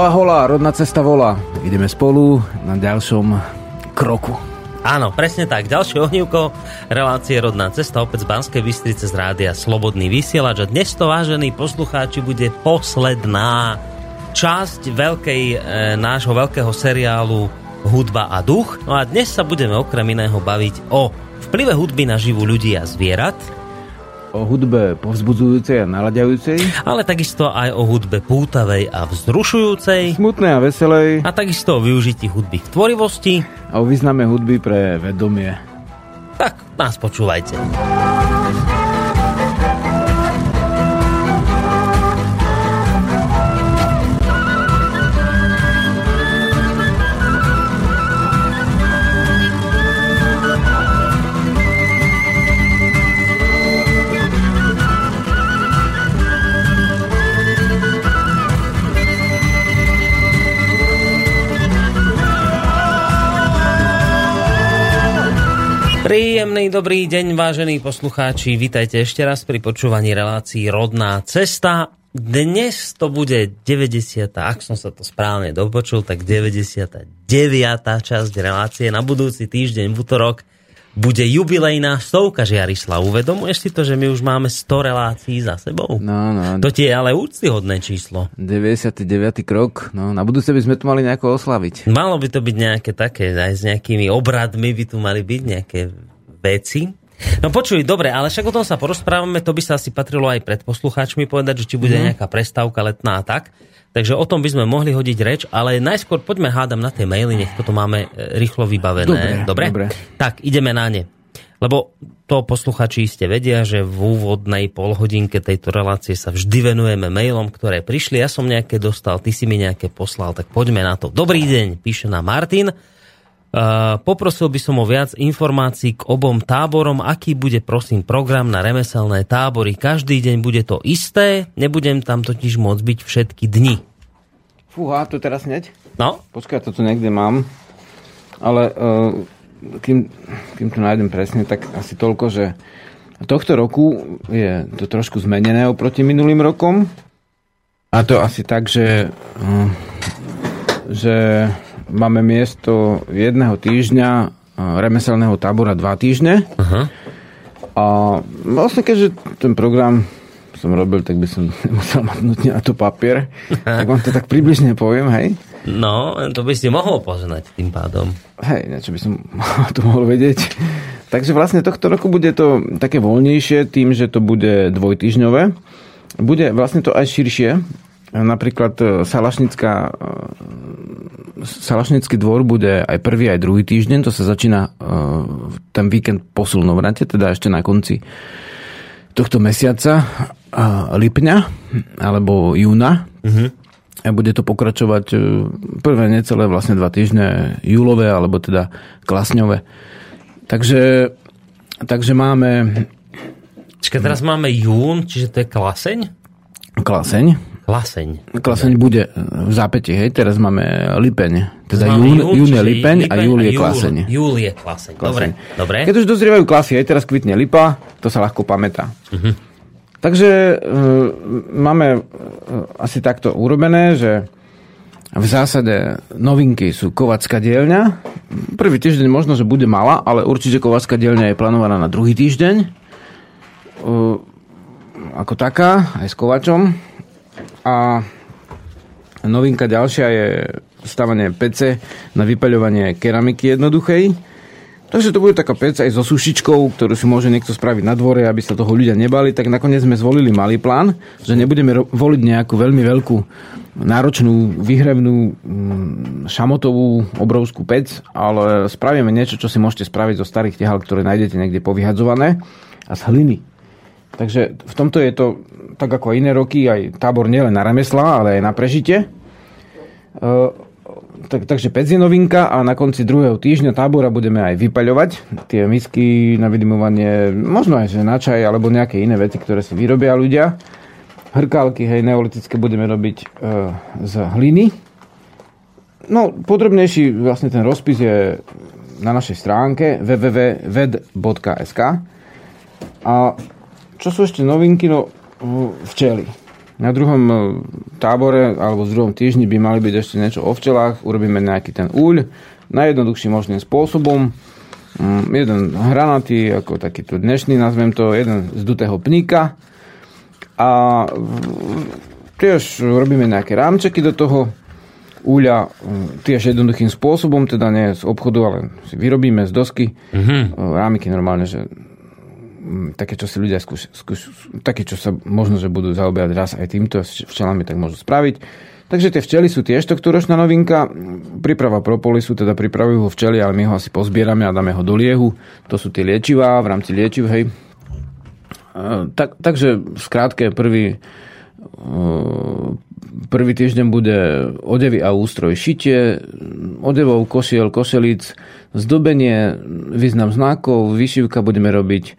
Holá, holá, rodná cesta volá. Ideme spolu na ďalšom kroku. Áno, presne tak. Ďalšie ohnívko relácie Rodná cesta opäť z Banskej Bystrice z rádia Slobodný vysielač. A dnes to, vážení poslucháči, bude posledná časť veľkej, e, nášho veľkého seriálu Hudba a duch. No a dnes sa budeme okrem iného baviť o vplyve hudby na živú ľudí a zvierat, o hudbe povzbudzujúcej a nalaďajúcej. ale takisto aj o hudbe pútavej a vzrušujúcej Smutnej a veselej a takisto o využití hudby v tvorivosti. a o význame hudby pre vedomie. Tak nás počúvajte. Príjemný dobrý deň, vážení poslucháči. Vítajte ešte raz pri počúvaní relácií Rodná cesta. Dnes to bude 90. ak som sa to správne dopočul, tak 99. časť relácie. Na budúci týždeň v útorok bude jubilejná stovka Žiarislav. Uvedomuješ si to, že my už máme 100 relácií za sebou? No, no, To ti je ale úctyhodné číslo. 99. krok, no na budúce by sme to mali nejako oslaviť. Malo by to byť nejaké také, aj s nejakými obradmi by tu mali byť nejaké veci. No počuj, dobre, ale však o tom sa porozprávame, to by sa asi patrilo aj pred poslucháčmi povedať, že či bude nejaká prestávka letná a tak. Takže o tom by sme mohli hodiť reč, ale najskôr poďme hádam na tie maily, nech toto máme e, rýchlo vybavené. Dobre, dobre. Tak, ideme na ne. Lebo to posluchači ste vedia, že v úvodnej polhodinke tejto relácie sa vždy venujeme mailom, ktoré prišli. Ja som nejaké dostal, ty si mi nejaké poslal, tak poďme na to. Dobrý deň, píše nám Martin. Uh, poprosil by som o viac informácií k obom táborom, aký bude prosím program na remeselné tábory. Každý deň bude to isté, nebudem tam totiž môcť byť všetky dni. Fúha, to teraz hneď? No, Počkaj, to tu niekde mám. Ale uh, kým, kým to nájdem presne, tak asi toľko, že tohto roku je to trošku zmenené oproti minulým rokom. A to asi tak, že, uh, že máme miesto jedného týždňa uh, remeselného tábora dva týždne. Aha. A vlastne keďže ten program som robil, tak by som nemusel mať nutne na to papier. tak vám to tak približne poviem, hej. no, to by ste mohol poznať tým pádom. Hej, niečo by som to mohol vedieť. Takže vlastne tohto roku bude to také voľnejšie tým, že to bude dvojtyžňové. Bude vlastne to aj širšie. Napríklad e, Salašnická, e, Salašnický dvor bude aj prvý, aj druhý týždeň. To sa začína e, ten víkend po Slnovrate, teda ešte na konci tohto mesiaca lipňa alebo júna. A bude to pokračovať e, prvé necelé vlastne dva týždne júlové, alebo teda klasňové. Takže, takže máme Čiže teraz máme jún, čiže to je klaseň? klaseň. Klaseň. Klaseň bude v zápäti, hej, teraz máme lipeň. Teda Máme jún, jún je lipeň a júl je klaseň. Júl je klaseň. Dobre, dobre. Keď už dozrievajú klasy, aj teraz kvitne lipa, to sa ľahko pamätá. Mhm. Takže e, máme e, asi takto urobené, že v zásade novinky sú Kovacká dielňa. Prvý týždeň možno, že bude malá, ale určite Kovacká dielňa je plánovaná na druhý týždeň. E, ako taká, aj s Kovačom. A novinka ďalšia je stavanie pece na vypaľovanie keramiky jednoduchej. Takže to bude taká pec aj so sušičkou, ktorú si môže niekto spraviť na dvore, aby sa toho ľudia nebali. Tak nakoniec sme zvolili malý plán, že nebudeme ro- voliť nejakú veľmi veľkú náročnú, vyhrevnú, mm, šamotovú, obrovskú pec, ale spravíme niečo, čo si môžete spraviť zo starých tehal, ktoré nájdete niekde povyhadzované a z hliny. Takže v tomto je to tak ako iné roky, aj tábor nielen na remeslá, ale aj na prežitie. E, tak, takže pec novinka a na konci druhého týždňa tábora budeme aj vypaľovať tie misky na vydimovanie, možno aj že na čaj alebo nejaké iné veci, ktoré si vyrobia ľudia. Hrkálky, hej, neolitické budeme robiť e, z hliny. No, podrobnejší vlastne ten rozpis je na našej stránke www.ved.sk a čo sú ešte novinky? No, včely. Na druhom e, tábore alebo v druhom týždni by mali byť ešte niečo o včelách. Urobíme nejaký ten úľ najjednoduchším možným spôsobom. Mm, jeden hranatý, ako takýto dnešný, nazvem to, jeden z dutého pníka. A tiež robíme nejaké rámčeky do toho úľa mm, tiež jednoduchým spôsobom, teda nie z obchodu, ale si vyrobíme z dosky mm-hmm. rámiky normálne, že také, čo si ľudia skúš, skúš, také, čo sa možno, že budú zaoberať raz aj týmto včelami, tak môžu spraviť. Takže tie včely sú tiež tohtoročná novinka. Príprava propolisu, teda pripravujú ho včely, ale my ho asi pozbierame a dáme ho do liehu. To sú tie liečivá v rámci liečiv, hej. Tak, takže skrátke prvý Prvý týždeň bude odevy a ústroj šitie, odevov, kosiel, koselic, zdobenie, význam znakov, vyšivka budeme robiť e,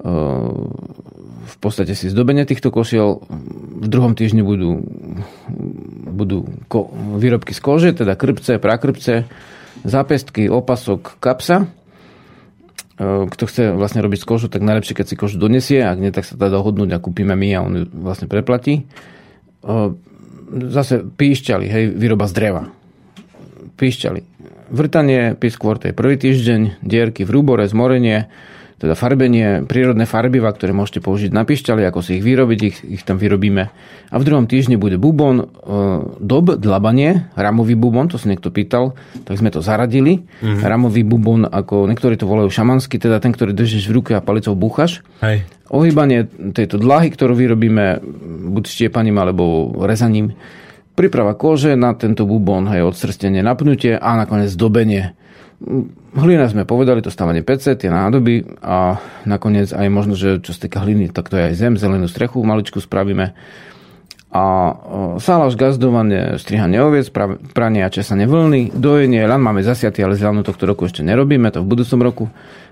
v podstate si zdobenie týchto kosiel. V druhom týždni budú, budú ko, výrobky z kože, teda krpce, prakrpce, zápestky, opasok, kapsa. E, kto chce vlastne robiť z kožu, tak najlepšie, keď si kožu donesie, ak nie, tak sa dá dohodnúť a kúpime my a on ju vlastne preplatí e, zase píšťali, hej, výroba z dreva. Píšťali. Vrtanie, piskvor, to je prvý týždeň, dierky v rúbore, zmorenie, teda farbenie, prírodné farbiva, ktoré môžete použiť na pišťali, ako si ich vyrobiť, ich, ich tam vyrobíme. A v druhom týždni bude bubon, e, dob, dlabanie, ramový bubon, to sa niekto pýtal, tak sme to zaradili. Mm-hmm. Ramový bubon, ako niektorí to volajú šamanský, teda ten, ktorý držíš v ruke a palicou búchaš. Hej. Ohýbanie tejto dlahy, ktorú vyrobíme buď štiepaním alebo rezaním. Príprava kože na tento bubon, hej, odsrstenie, napnutie a nakoniec dobenie Hlina sme povedali, to stávanie PC, tie nádoby a nakoniec aj možno, že čo z týka hliny, tak to je aj zem, zelenú strechu maličku spravíme. A sálaž, gazdovanie, strihanie oviec, pranie a česanie vlny, dojenie, lan máme zasiatý, ale zelanu tohto roku ešte nerobíme, to v budúcom roku.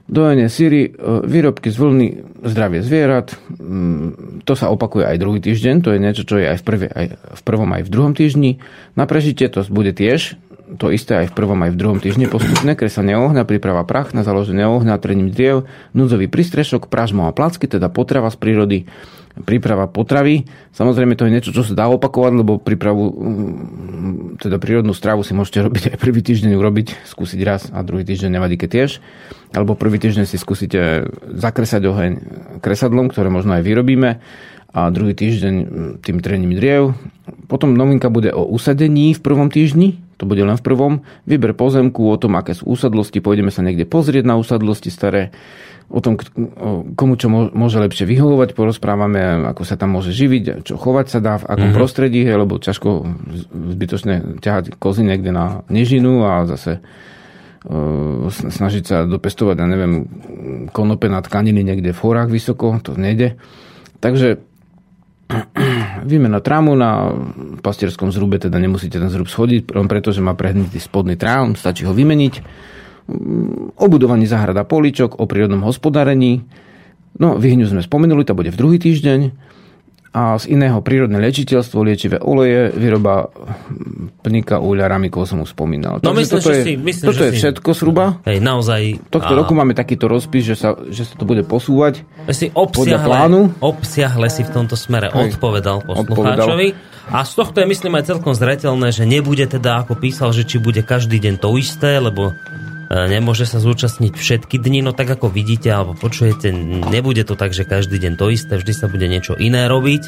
Dojenie síry, výrobky z vlny, zdravie zvierat, mm, to sa opakuje aj druhý týždeň, to je niečo, čo je aj v, aj v prvom, aj v druhom týždni. Na prežitie to bude tiež to isté aj v prvom, aj v druhom týždni postupné, kreslenie ohňa, príprava prach na založenie ohňa, trením driev, núdzový prístrešok, pražmo a placky, teda potrava z prírody, príprava potravy. Samozrejme to je niečo, čo sa dá opakovať, lebo prípravu, mm, teda prírodnú stravu si môžete robiť aj prvý týždeň urobiť, skúsiť raz a druhý týždeň nevadí, keď tiež. Alebo prvý týždeň si skúsite zakresať oheň kresadlom, ktoré možno aj vyrobíme a druhý týždeň tým trením driev. Potom novinka bude o usadení v prvom týždni, to bude len v prvom. Vyber pozemku, o tom, aké sú úsadlosti, pôjdeme sa niekde pozrieť na úsadlosti staré, o tom, komu čo môže lepšie vyhovovať, porozprávame, ako sa tam môže živiť, čo chovať sa dá, v akom mm-hmm. prostredí, lebo ťažko zbytočne ťahať kozy niekde na nežinu a zase snažiť sa dopestovať, ja neviem, konope na tkaniny niekde v horách vysoko, to nejde. Takže výmena trámu na pastierskom zrube, teda nemusíte ten zrub schodiť, pretože má prehnitý spodný trám, stačí ho vymeniť. Mm, obudovanie zahrada poličok, o prírodnom hospodárení. No, vyhňu sme spomenuli, to bude v druhý týždeň a z iného prírodné liečiteľstvo, liečivé oleje, výroba plníka úľa, ramikov som už spomínal. No myslím, toto je, si, myslím, toto je všetko zhruba. Hej, naozaj. Tohto a... roku máme takýto rozpis, že sa, že sa to bude posúvať si obsiahle, plánu. Obsiahle si v tomto smere Hej, odpovedal poslucháčovi. Odpovedal. A z tohto je myslím aj celkom zretelné, že nebude teda, ako písal, že či bude každý deň to isté, lebo nemôže sa zúčastniť všetky dni, no tak ako vidíte alebo počujete, nebude to tak, že každý deň to isté, vždy sa bude niečo iné robiť.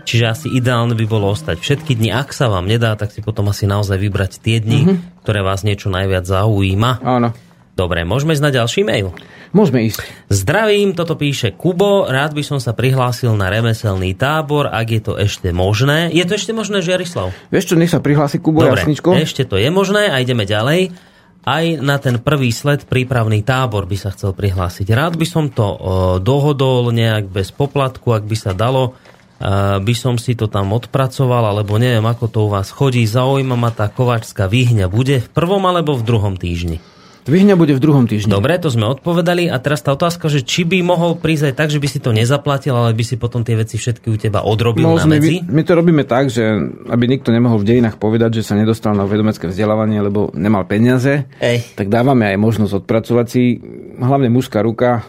Čiže asi ideálne by bolo ostať všetky dni. Ak sa vám nedá, tak si potom asi naozaj vybrať tie dni, mm-hmm. ktoré vás niečo najviac zaujíma. Áno. Dobre, môžeme ísť na ďalší mail? Môžeme ísť. Zdravím, toto píše Kubo. Rád by som sa prihlásil na remeselný tábor, ak je to ešte možné. Je to ešte možné, Žiarislav? Vieš čo, nech sa prihlási Kubo, Dobre, jasničko. ešte to je možné a ideme ďalej aj na ten prvý sled prípravný tábor by sa chcel prihlásiť. Rád by som to dohodol nejak bez poplatku, ak by sa dalo, by som si to tam odpracoval, alebo neviem, ako to u vás chodí. Zaujíma ma tá kovačská výhňa. Bude v prvom alebo v druhom týždni? Vyhňa bude v druhom týždni. Dobre, to sme odpovedali. A teraz tá otázka, že či by mohol prísť aj tak, že by si to nezaplatil, ale by si potom tie veci všetky u teba odrobil no, na medzi? My, my to robíme tak, že aby nikto nemohol v dejinách povedať, že sa nedostal na vedomecké vzdelávanie, lebo nemal peniaze, Ej. tak dávame aj možnosť odpracovať si. Hlavne mužská ruka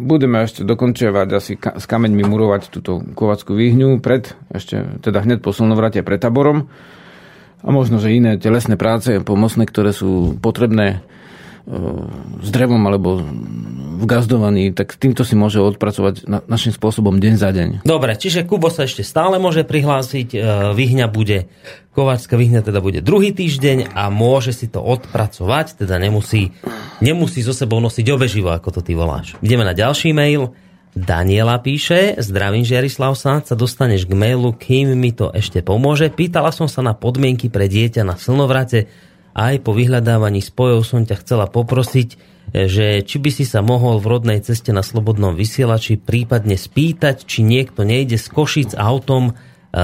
budeme ešte dokončiavať asi ka- s kameňmi murovať túto kovackú výhňu pred, ešte teda hneď po slnovrate pred taborom. A možno, že iné telesné práce pomocné, ktoré sú potrebné s drevom alebo v gazdovaní, tak týmto si môže odpracovať na, našim spôsobom deň za deň. Dobre, čiže Kubo sa ešte stále môže prihlásiť, e, vyhňa bude, Kováčska vyhňa teda bude druhý týždeň a môže si to odpracovať, teda nemusí, nemusí so sebou nosiť obeživo, ako to ty voláš. Ideme na ďalší mail. Daniela píše, zdravím Žiarislav sa dostaneš k mailu, kým mi to ešte pomôže. Pýtala som sa na podmienky pre dieťa na slnovrate, aj po vyhľadávaní spojov som ťa chcela poprosiť, že či by si sa mohol v rodnej ceste na slobodnom vysielači prípadne spýtať, či niekto nejde z Košic autom e,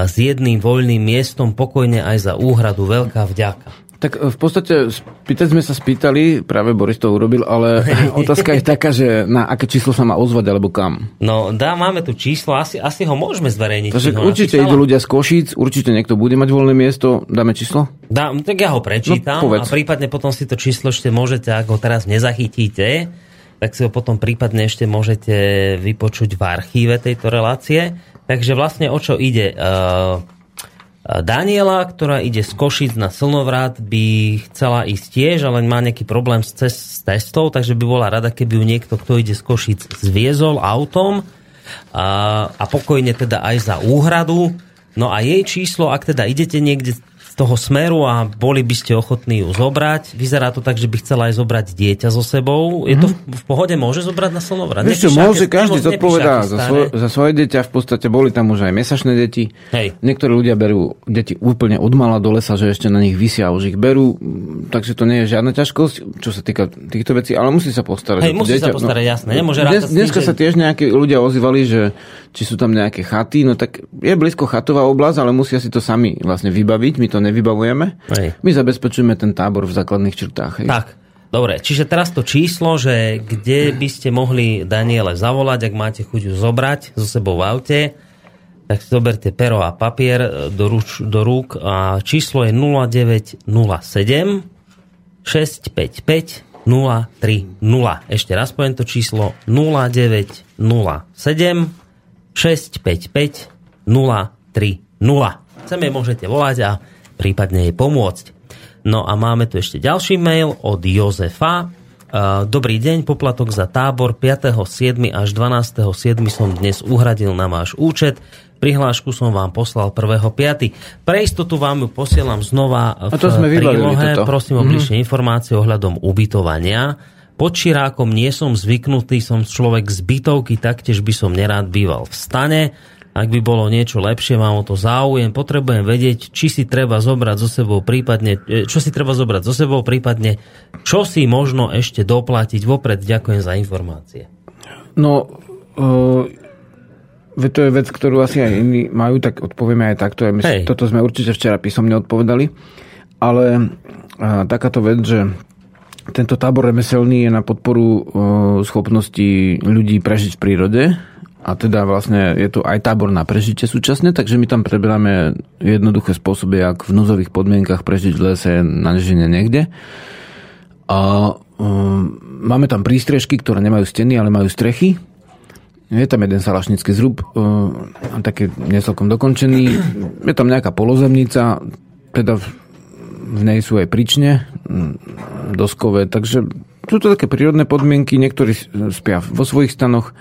s jedným voľným miestom pokojne aj za úhradu. Veľká vďaka. Tak e, v podstate spýtať sme sa spýtali, práve Boris to urobil, ale otázka je taká, že na aké číslo sa má ozvať alebo kam. No dá, máme tu číslo, asi, asi ho môžeme zverejniť. Takže určite idú ľudia z Košíc, určite niekto bude mať voľné miesto, dáme číslo? Dá, tak ja ho prečítam no, a prípadne potom si to číslo ešte môžete, ak ho teraz nezachytíte, tak si ho potom prípadne ešte môžete vypočuť v archíve tejto relácie. Takže vlastne o čo ide? Uh, Daniela, ktorá ide z Košic na Slnovrat, by chcela ísť tiež, ale má nejaký problém s, cest, s testou, takže by bola rada, keby ju niekto, kto ide z Košic, zviezol autom a, a pokojne teda aj za úhradu. No a jej číslo, ak teda idete niekde toho smeru a boli by ste ochotní ju zobrať. Vyzerá to tak, že by chcela aj zobrať dieťa so sebou. Je to v, v pohode? Môže zobrať na Slnovrat? Vieš čo, môže, každý zodpovedá za, svoj, za svoje dieťa. V podstate boli tam už aj mesačné deti. Hej. Niektorí ľudia berú deti úplne od mala do lesa, že ešte na nich vysia už ich berú. Takže to nie je žiadna ťažkosť, čo sa týka týchto vecí, ale musí sa postarať. Hej, musí dieťa. sa postarať, no, jasné. Nemôže dnes, dneska sa tiež nejakí ľudia ozývali, že či sú tam nejaké chaty, no tak je blízko chatová oblasť, ale musia si to sami vlastne vybaviť. My to nevybavujeme. Hej. My zabezpečujeme ten tábor v základných črtách. Hej. Tak, dobre. Čiže teraz to číslo, že kde by ste mohli Daniele zavolať, ak máte chuť ju zobrať so sebou v aute, tak si zoberte pero a papier do, ruč, do rúk a číslo je 0907 655 030. Ešte raz poviem to číslo 0907 655 030. Chceme môžete volať a prípadne jej pomôcť. No a máme tu ešte ďalší mail od Jozefa. Dobrý deň, poplatok za tábor 5.7. až 12.7. som dnes uhradil na váš účet. Prihlášku som vám poslal 1.5. Pre istotu vám ju posielam znova v a to sme prílohe. Prosím o mhm. bližšie mm-hmm. informácie ohľadom ubytovania. Pod Čirákom nie som zvyknutý, som človek z bytovky, taktiež by som nerád býval v stane. Ak by bolo niečo lepšie, mám o to záujem, potrebujem vedieť, či si treba zobrať zo sebou prípadne, e, čo si treba zobrať zo sebou prípadne, čo si možno ešte doplatiť. Vopred ďakujem za informácie. No, uh, to je vec, ktorú asi aj iní majú, tak odpovieme aj takto. My, toto sme určite včera písomne odpovedali. Ale uh, takáto vec, že tento tábor remeselný je na podporu uh, schopnosti ľudí prežiť v prírode a teda vlastne je to aj tábor na prežitie súčasne, takže my tam preberáme jednoduché spôsoby, ako v núzových podmienkach prežiť v lese na nežine niekde. A um, máme tam prístrežky, ktoré nemajú steny, ale majú strechy. Je tam jeden salašnický zrub, um, taký necelkom dokončený. Je tam nejaká polozemnica, teda v, v nej sú aj prične um, doskové, takže sú to také prírodné podmienky, niektorí spia vo svojich stanoch,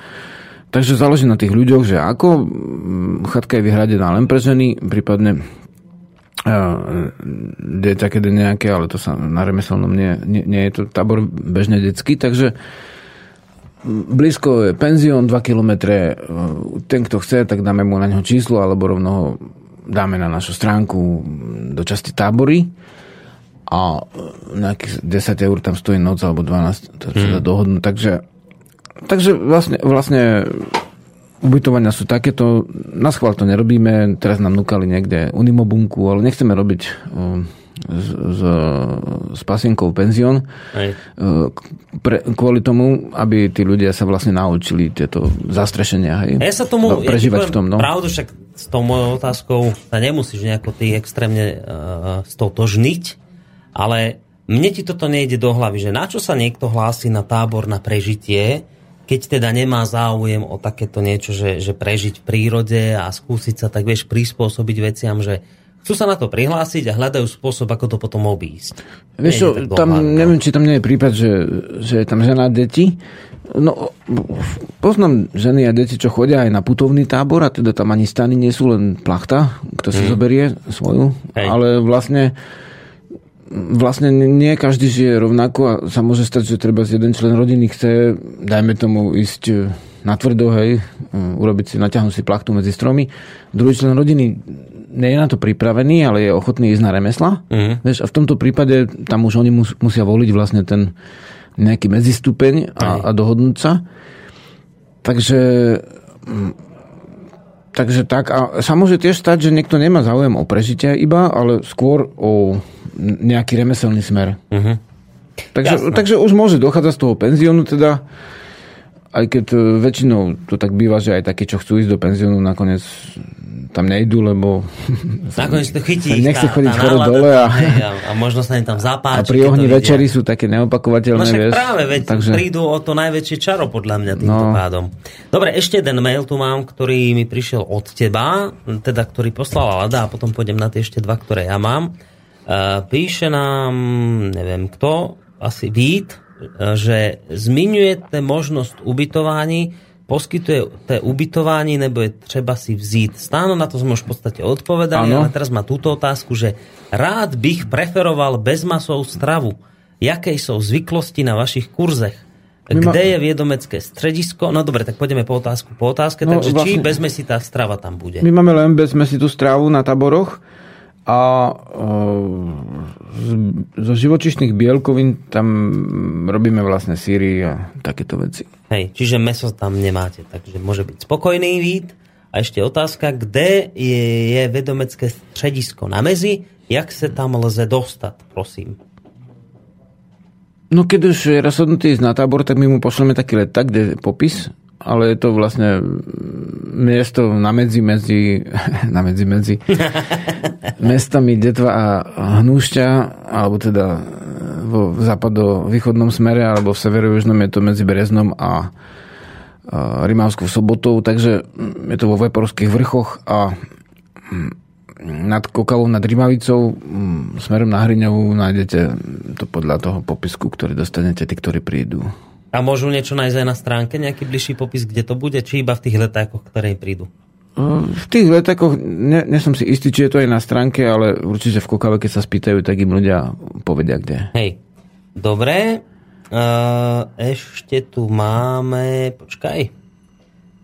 Takže záleží na tých ľuďoch, že ako mm, chatka je vyhradená len pre ženy, prípadne dieťa, keď je nejaké, ale to sa na remeselnom nie, nie, nie je to tábor bežne detský, takže blízko je penzión, 2 km, ten, kto chce, tak dáme mu na neho číslo, alebo rovno ho dáme na našu stránku do časti tábory a nejakých 10 eur tam stojí noc alebo 12, to sa dá hmm. dohodnúť, takže takže vlastne, vlastne ubytovania sú takéto, na schvál to nerobíme, teraz nám nukali niekde Unimobunku, ale nechceme robiť z, z, s pasienkou penzión pre, kvôli tomu, aby tí ľudia sa vlastne naučili tieto zastrešenia. Hej, ja sa tomu, no, prežívať ja v tom. No. Pravdu, však s tou mojou otázkou sa nemusíš nejako ty extrémne uh, stotožniť, ale mne ti toto nejde do hlavy, že na čo sa niekto hlási na tábor na prežitie, keď teda nemá záujem o takéto niečo, že, že prežiť v prírode a skúsiť sa tak, vieš, prispôsobiť veciam, že chcú sa na to prihlásiť a hľadajú spôsob, ako to potom obísť. Vieš čo, tam, neviem, či tam nie je prípad, že, že je tam žena a deti. No, poznám ženy a deti, čo chodia aj na putovný tábor a teda tam ani stany nie sú, len plachta, kto si hmm. zoberie svoju. Hej. Ale vlastne vlastne nie každý žije rovnako a sa môže stať, že treba z jeden člen rodiny chce, dajme tomu, ísť e, na tvrdo, hej, e, urobiť si, naťahnuť si plachtu medzi stromy. Druhý člen rodiny nie je na to pripravený, ale je ochotný ísť na remesla. Uh-huh. Vieš, a v tomto prípade tam už oni mus, musia voliť vlastne ten nejaký medzistupeň a, a dohodnúť sa. Takže Takže tak, a sa môže tiež stať, že niekto nemá záujem o prežitie iba, ale skôr o nejaký remeselný smer. Uh-huh. Takže, takže už môže dochádzať z toho penziónu teda, aj keď e, väčšinou to tak býva, že aj takí, čo chcú ísť do penziónu, nakoniec tam nejdu, lebo nakoniec to chytí nechce chodiť hore dole a, a, a možno sa im tam zapáči. A pri ohni večery sú také neopakovateľné. No vieš, práve, veď takže... prídu o to najväčšie čaro podľa mňa týmto no. pádom. Dobre, ešte jeden mail tu mám, ktorý mi prišiel od teba, teda ktorý poslala Lada a potom pôjdem na tie ešte dva, ktoré ja mám. Píše nám, neviem kto, asi Vít, že zmiňujete možnosť ubytovaní poskytuje ubytovanie, nebo je treba si vzít. Stáno na to sme už v podstate odpovedali, ano. ale teraz má túto otázku, že rád bych preferoval bezmasovú stravu. Jaké sú zvyklosti na vašich kurzech? Kde je viedomecké stredisko? No dobre, tak pôjdeme po otázku po otázke. No, Takže vlastne... či bezmesitá strava tam bude? My máme len bezmesitú stravu na taboroch a zo živočišných bielkovín tam robíme vlastne síry a takéto veci. Hej, čiže meso tam nemáte, takže môže byť spokojný vid. A ešte otázka, kde je, je vedomecké středisko na mezi, jak sa tam lze dostať, prosím. No keď už je rozhodnutý ísť na tábor, tak my mu pošleme taký leták, kde je popis ale je to vlastne miesto na medzi medzi, na medzi medzi mestami Detva a Hnúšťa, alebo teda vo západo-východnom smere, alebo v severojužnom je to medzi Breznom a Rimavskou sobotou, takže je to vo Veporských vrchoch a nad Kokavou, nad Rimavicou, smerom na Hriňovú nájdete to podľa toho popisku, ktorý dostanete tí, ktorí prídu. A môžu niečo nájsť aj na stránke, nejaký bližší popis, kde to bude, či iba v tých letákoch, ktoré prídu? V tých letákoch, ne, ne som si istý, či je to aj na stránke, ale určite v Kokave, keď sa spýtajú, tak im ľudia povedia, kde. Hej, dobre. Uh, ešte tu máme, počkaj,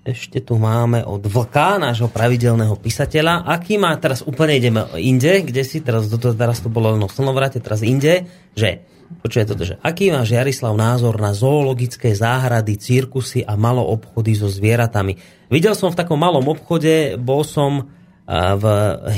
ešte tu máme od Vlka, nášho pravidelného písateľa. Aký má, teraz úplne ideme inde, kde si, teraz, teraz to bolo len v slnovrate, teraz inde, že Počuje toto, že aký máš Jarislav názor na zoologické záhrady, cirkusy a malo obchody so zvieratami? Videl som v takom malom obchode, bol som v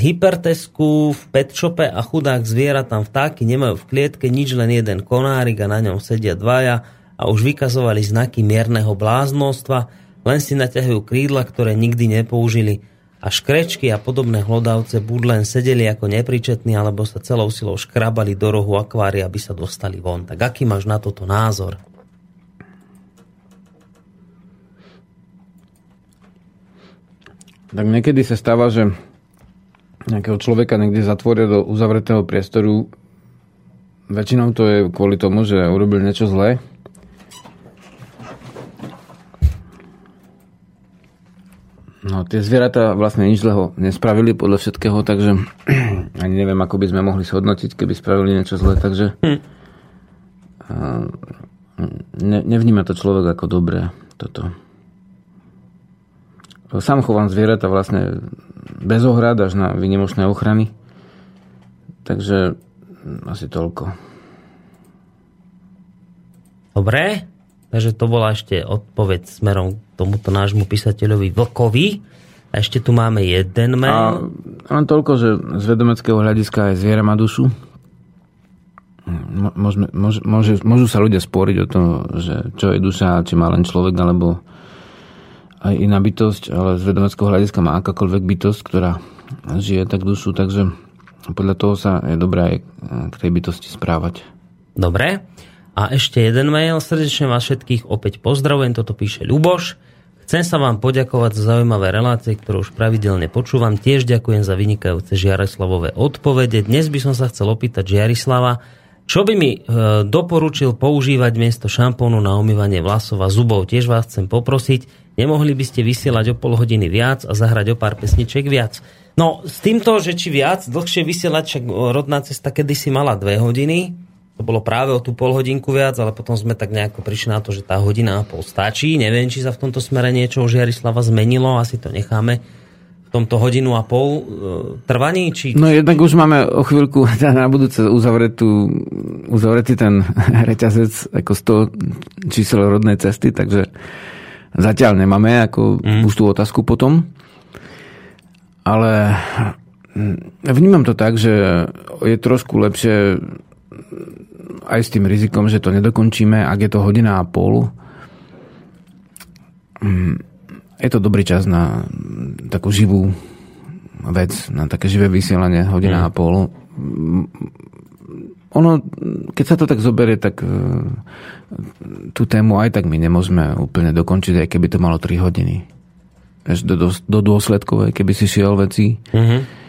hypertesku, v petshope a chudák zvierat tam vtáky nemajú v klietke nič, len jeden konárik a na ňom sedia dvaja a už vykazovali znaky mierneho bláznostva, len si naťahujú krídla, ktoré nikdy nepoužili a škrečky a podobné hlodavce buď len sedeli ako nepričetní, alebo sa celou silou škrabali do rohu akvária, aby sa dostali von. Tak aký máš na toto názor? Tak niekedy sa stáva, že nejakého človeka niekde zatvoria do uzavretého priestoru. Väčšinou to je kvôli tomu, že urobil niečo zlé No, tie zvieratá vlastne nič zlého nespravili podľa všetkého, takže ani neviem, ako by sme mohli shodnotiť, keby spravili niečo zlé, takže hm. ne, nevníma to človek ako dobré toto. Sám chovám zvieratá vlastne bez ohrad až na vynimočné ochrany, takže asi toľko. Dobre, Takže to bola ešte odpoveď smerom k tomuto nášmu písateľovi Vlkovi. A ešte tu máme jeden mail. A len toľko, že z vedomeckého hľadiska aj zviera má dušu. Môžeme, môže, môže, môžu sa ľudia sporiť o tom, že čo je duša, či má len človek, alebo aj iná bytosť, ale z vedomeckého hľadiska má akákoľvek bytosť, ktorá žije tak dušu, takže podľa toho sa je dobré aj k tej bytosti správať. Dobre. A ešte jeden mail, srdečne vás všetkých opäť pozdravujem, toto píše Ľuboš. Chcem sa vám poďakovať za zaujímavé relácie, ktoré už pravidelne počúvam. Tiež ďakujem za vynikajúce Žiarislavové odpovede. Dnes by som sa chcel opýtať Žiarislava, čo by mi e, doporučil používať miesto šampónu na umývanie vlasov a zubov? Tiež vás chcem poprosiť, nemohli by ste vysielať o pol hodiny viac a zahrať o pár pesniček viac. No, s týmto, že či viac, dlhšie vysielať, však rodná cesta kedysi mala dve hodiny, to bolo práve o tú pol hodinku viac, ale potom sme tak nejako prišli na to, že tá hodina a pol stačí. Neviem, či sa v tomto smere niečo u Žiarislava zmenilo, asi to necháme v tomto hodinu a pol e, trvaní? Či... No jednak už máme o chvíľku na budúce uzavretú, uzavretý ten reťazec ako 100 čísel rodnej cesty, takže zatiaľ nemáme ako mm. už tú otázku potom. Ale vnímam to tak, že je trošku lepšie aj s tým rizikom, že to nedokončíme, ak je to hodina a pol. Mm, je to dobrý čas na takú živú vec, na také živé vysielanie, hodina mm. a pol. Mm, ono, keď sa to tak zoberie, tak e, tú tému aj tak my nemôžeme úplne dokončiť, aj keby to malo 3 hodiny. Do, do, do dôsledkov, keby si šiel veci. Mm-hmm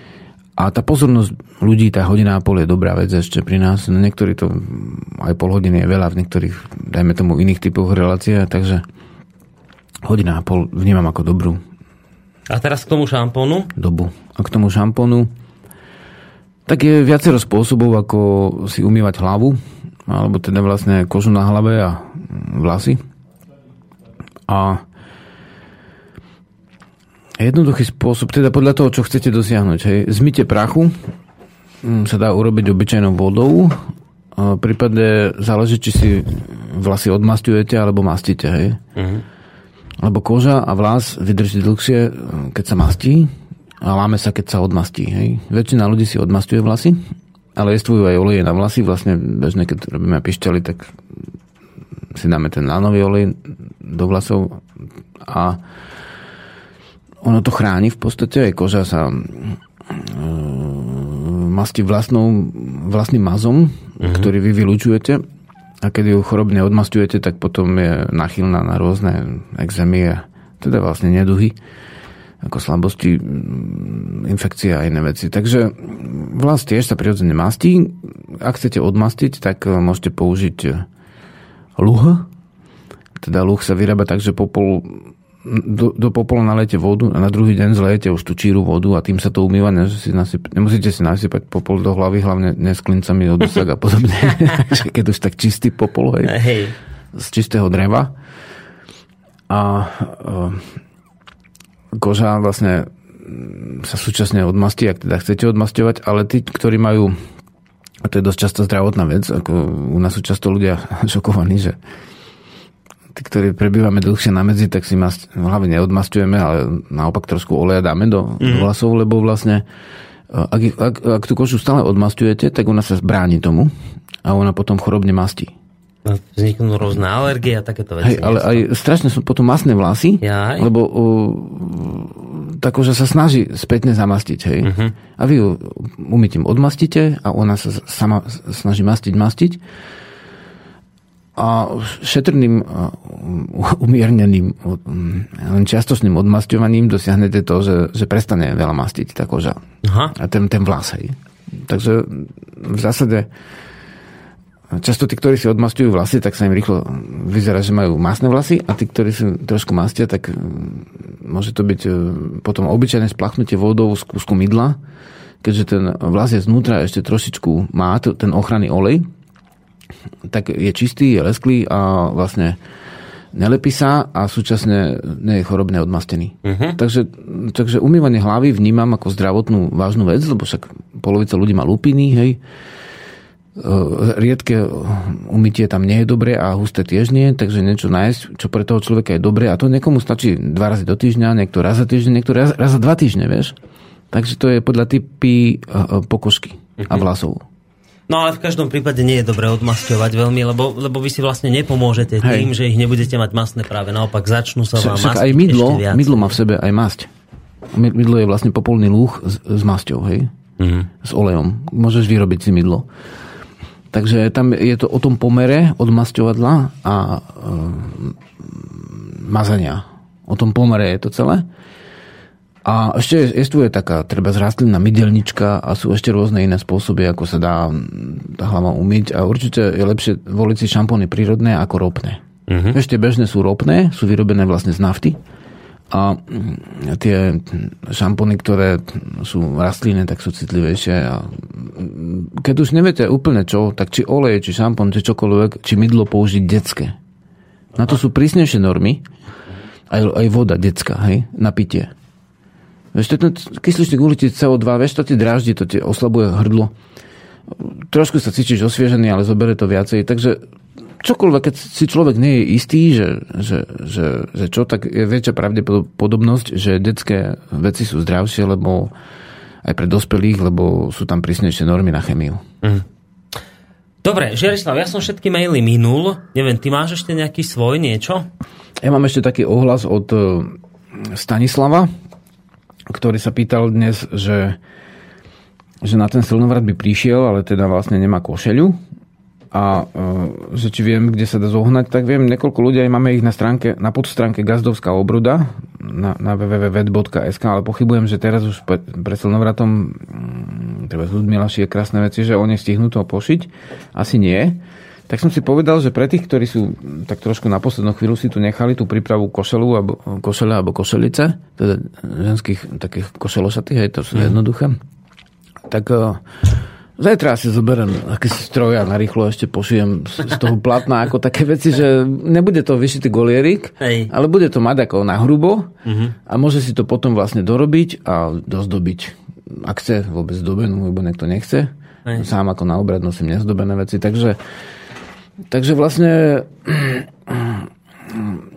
a tá pozornosť ľudí, tá hodina a pol je dobrá vec ešte pri nás. No niektorí to aj pol hodiny je veľa, v niektorých, dajme tomu, iných typoch relácie, takže hodina a pol vnímam ako dobrú. A teraz k tomu šampónu? Dobu. A k tomu šampónu, tak je viacero spôsobov, ako si umývať hlavu, alebo teda vlastne kožu na hlave a vlasy. A Jednoduchý spôsob, teda podľa toho, čo chcete dosiahnuť. Hej. Zmite prachu mm, sa dá urobiť obyčajnou vodou. prípade záleží, či si vlasy odmastujete alebo mastíte. Hej. Uh-huh. Lebo koža a vlas vydrží dlhšie, keď sa mastí a láme sa, keď sa odmastí. Hej. Väčšina ľudí si odmastuje vlasy, ale jestvujú aj oleje na vlasy. Vlastne bežne, keď robíme pišťaly, tak si dáme ten lánový olej do vlasov a ono to chráni v podstate, koža sa e, masti vlastnou, vlastným mazom, uh-huh. ktorý vy vylučujete a keď ju chorobne odmastujete, tak potom je nachylná na rôzne exémie, teda vlastne neduhy, ako slabosti, infekcie a iné veci. Takže vlast tiež sa prirodzene mastí. Ak chcete odmastiť, tak môžete použiť luh. Teda luh sa vyrába tak, že popol do, do popola nalejete vodu a na druhý deň zlejete už tú číru vodu a tým sa to umýva. Si nasyp, nemusíte si nasypať popol do hlavy, hlavne ne s klincami od a podobne. Keď už tak čistý popol, hej, hej. z čistého dreva. A uh, koža vlastne sa súčasne odmastí, ak teda chcete odmastovať, ale tí, ktorí majú a to je dosť často zdravotná vec, ako u nás sú často ľudia šokovaní, že tí, ktorí prebývame dlhšie na medzi, tak si mast, hlavne neodmastujeme, ale naopak trošku oleja dáme do, mm. do vlasov, lebo vlastne e, ak, ak, ak tú kožu stále odmastujete, tak ona sa zbráni tomu a ona potom chorobne mastí. Vzniknú rôzne alergie a takéto veci. Hej, ale aj strašne sú potom masné vlasy, Jaj. lebo uh, tá koža sa snaží spätne zamastiť. Hej. Uh-huh. A vy ju umytím odmastíte a ona sa sama snaží mastiť, mastiť a šetrným, umierneným, len čiastočným odmasťovaním dosiahnete to, že, že prestane veľa mastiť tá koža. Aha. A ten, ten vlas, hej. Takže v zásade často tí, ktorí si odmastujú vlasy, tak sa im rýchlo vyzerá, že majú masné vlasy a tí, ktorí si trošku mastia, tak môže to byť potom obyčajné splachnutie vodou z kúsku mydla, keďže ten vlas je znútra ešte trošičku má ten ochranný olej, tak je čistý, je lesklý a vlastne nelepí sa a súčasne nie je chorobne odmastený. Uh-huh. Takže, takže umývanie hlavy vnímam ako zdravotnú vážnu vec, lebo však polovica ľudí má lupiny, hej. E, riedke umytie tam nie je dobré a husté tiež nie, takže niečo nájsť, čo pre toho človeka je dobré a to niekomu stačí dva razy do týždňa, niekto raz za týždeň, niekto raz, raz za dva týždne, vieš. Takže to je podľa typy e, e, pokožky uh-huh. a mhm. vlasov. No ale v každom prípade nie je dobré odmasťovať veľmi, lebo, lebo vy si vlastne nepomôžete Hej. tým, že ich nebudete mať masné práve. Naopak začnú sa vám Však aj mydlo, mydlo má v sebe aj masť. Mydlo je vlastne popolný lúh s, s masťou, hej? Mm-hmm. S olejom. Môžeš vyrobiť si mydlo. Takže tam je to o tom pomere od masťovadla a e, mazania. O tom pomere je to celé. A ešte je taká treba zrastlina mydelnička a sú ešte rôzne iné spôsoby, ako sa dá tá hlava umyť a určite je lepšie voliť si šampóny prírodné ako ropné. Uh-huh. Ešte bežné sú ropné, sú vyrobené vlastne z nafty a mm, tie šampóny, ktoré sú rastlinné, tak sú citlivejšie. A mm, keď už neviete úplne čo, tak či olej, či šampón, či čokoľvek, či mydlo použiť detské. Na to sú prísnejšie normy, aj, aj voda detská, hej, na pitie. Vieš, ten kysličník uhlíčitý CO2, vieš, to ti dráždi, to ti oslabuje hrdlo. Trošku sa cítiš osviežený, ale zobere to viacej. Takže čokoľvek, keď si človek nie je istý, že, že, že, že čo, tak je väčšia pravdepodobnosť, že detské veci sú zdravšie, lebo aj pre dospelých, lebo sú tam prísnejšie normy na chemiu. Mm. Dobre, Žerislav, ja som všetky maily minul. Neviem, ty máš ešte nejaký svoj niečo? Ja mám ešte taký ohlas od e, Stanislava, ktorý sa pýtal dnes, že, že na ten silnovrat by prišiel, ale teda vlastne nemá košeľu a e, že či viem, kde sa dá zohnať, tak viem, niekoľko ľudí aj máme ich na stránke, na podstránke Gazdovská obruda na, na www.vet.sk, ale pochybujem, že teraz už pre, pre silnovratom mm, treba s ľuďmi krásne veci, že oni stihnú to pošiť. Asi nie. Tak som si povedal, že pre tých, ktorí sú tak trošku na poslednú chvíľu si tu nechali tú prípravu košelu alebo, košele alebo košelice, teda ženských takých košelošatých, hej, to sú mm. jednoduché, tak uh, Zajtra si zoberiem aký stroj a narýchlo ešte pošijem z, z toho platna ako také veci, že nebude to vyšitý golierik, Hej. ale bude to mať ako na hrubo uh-huh. a môže si to potom vlastne dorobiť a dozdobiť. Ak chce vôbec zdobenú, lebo niekto nechce. Hej. Sám ako na obrad nosím nezdobené veci. Takže, takže vlastne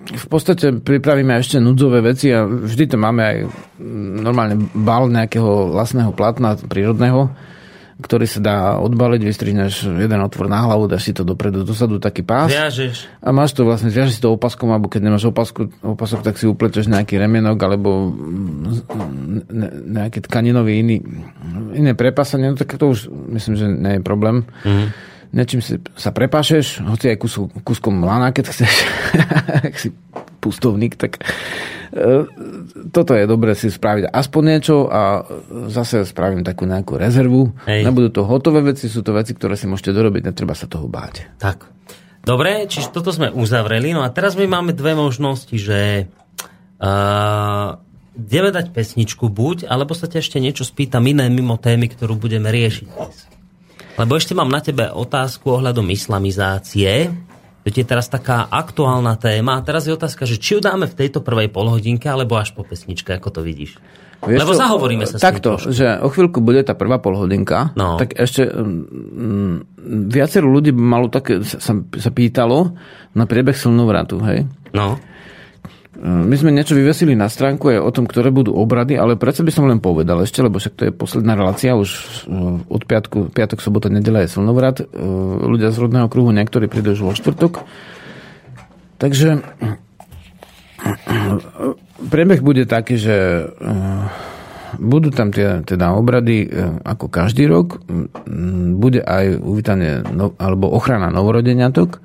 v podstate pripravíme ešte núdzové veci a vždy to máme aj normálne bal nejakého vlastného platna prírodného, ktorý sa dá odbaliť, vystrihneš jeden otvor na hlavu, dáš si to dopredu, dosadu taký pás. Viažeš. A máš to vlastne, viažeš si to opaskom, alebo keď nemáš opasku, opasok, tak si upleteš nejaký remenok, alebo ne, nejaký tkaninový iný, iné prepasanie, no tak to už myslím, že nie je problém. Mm-hmm. Nečím si sa prepášeš, hoci aj kus, kuskom lana, keď chceš, ak si pustovník, tak E, toto je dobre si spraviť aspoň niečo a zase spravím takú nejakú rezervu. Hej. Nebudú to hotové veci, sú to veci, ktoré si môžete dorobiť, netreba sa toho báť. Tak. Dobre, čiže toto sme uzavreli. No a teraz my máme dve možnosti, že uh, ideme dať pesničku buď, alebo sa ťa ešte niečo spýtam iné mimo témy, ktorú budeme riešiť. Lebo ešte mám na tebe otázku ohľadom islamizácie. To je teraz taká aktuálna téma. A teraz je otázka, že či ju dáme v tejto prvej polhodinke, alebo až po pesničke, ako to vidíš? Vieš Lebo čo, zahovoríme sa takto, že o chvíľku bude tá prvá polhodinka, no. tak ešte um, viacero ľudí malo také, sa, sa pýtalo na priebeh silnovratu, hej? No. My sme niečo vyvesili na stránku aj o tom, ktoré budú obrady, ale predsa by som len povedal ešte, lebo však to je posledná relácia, už eh, od piatku, piatok, sobota, nedela je silnovrat. Eh, ľudia z rodného kruhu, niektorí prídu už vo štvrtok. Takže eh, priebeh bude taký, že budú tam tie teda obrady ako každý rok. Bude aj uvítanie no, alebo ochrana novorodeniatok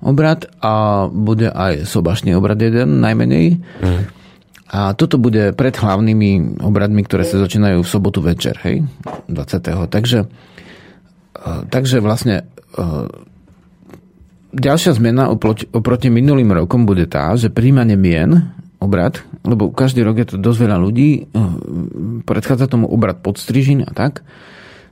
obrad a bude aj sobašný obrad jeden najmenej. Mm. A toto bude pred hlavnými obradmi, ktoré sa začínajú v sobotu večer, hej, 20. Takže, e, takže vlastne e, ďalšia zmena oproti, oproti minulým rokom bude tá, že príjmanie mien, obrad, lebo každý rok je to dosť veľa ľudí, e, predchádza tomu obrad podstrižin a tak,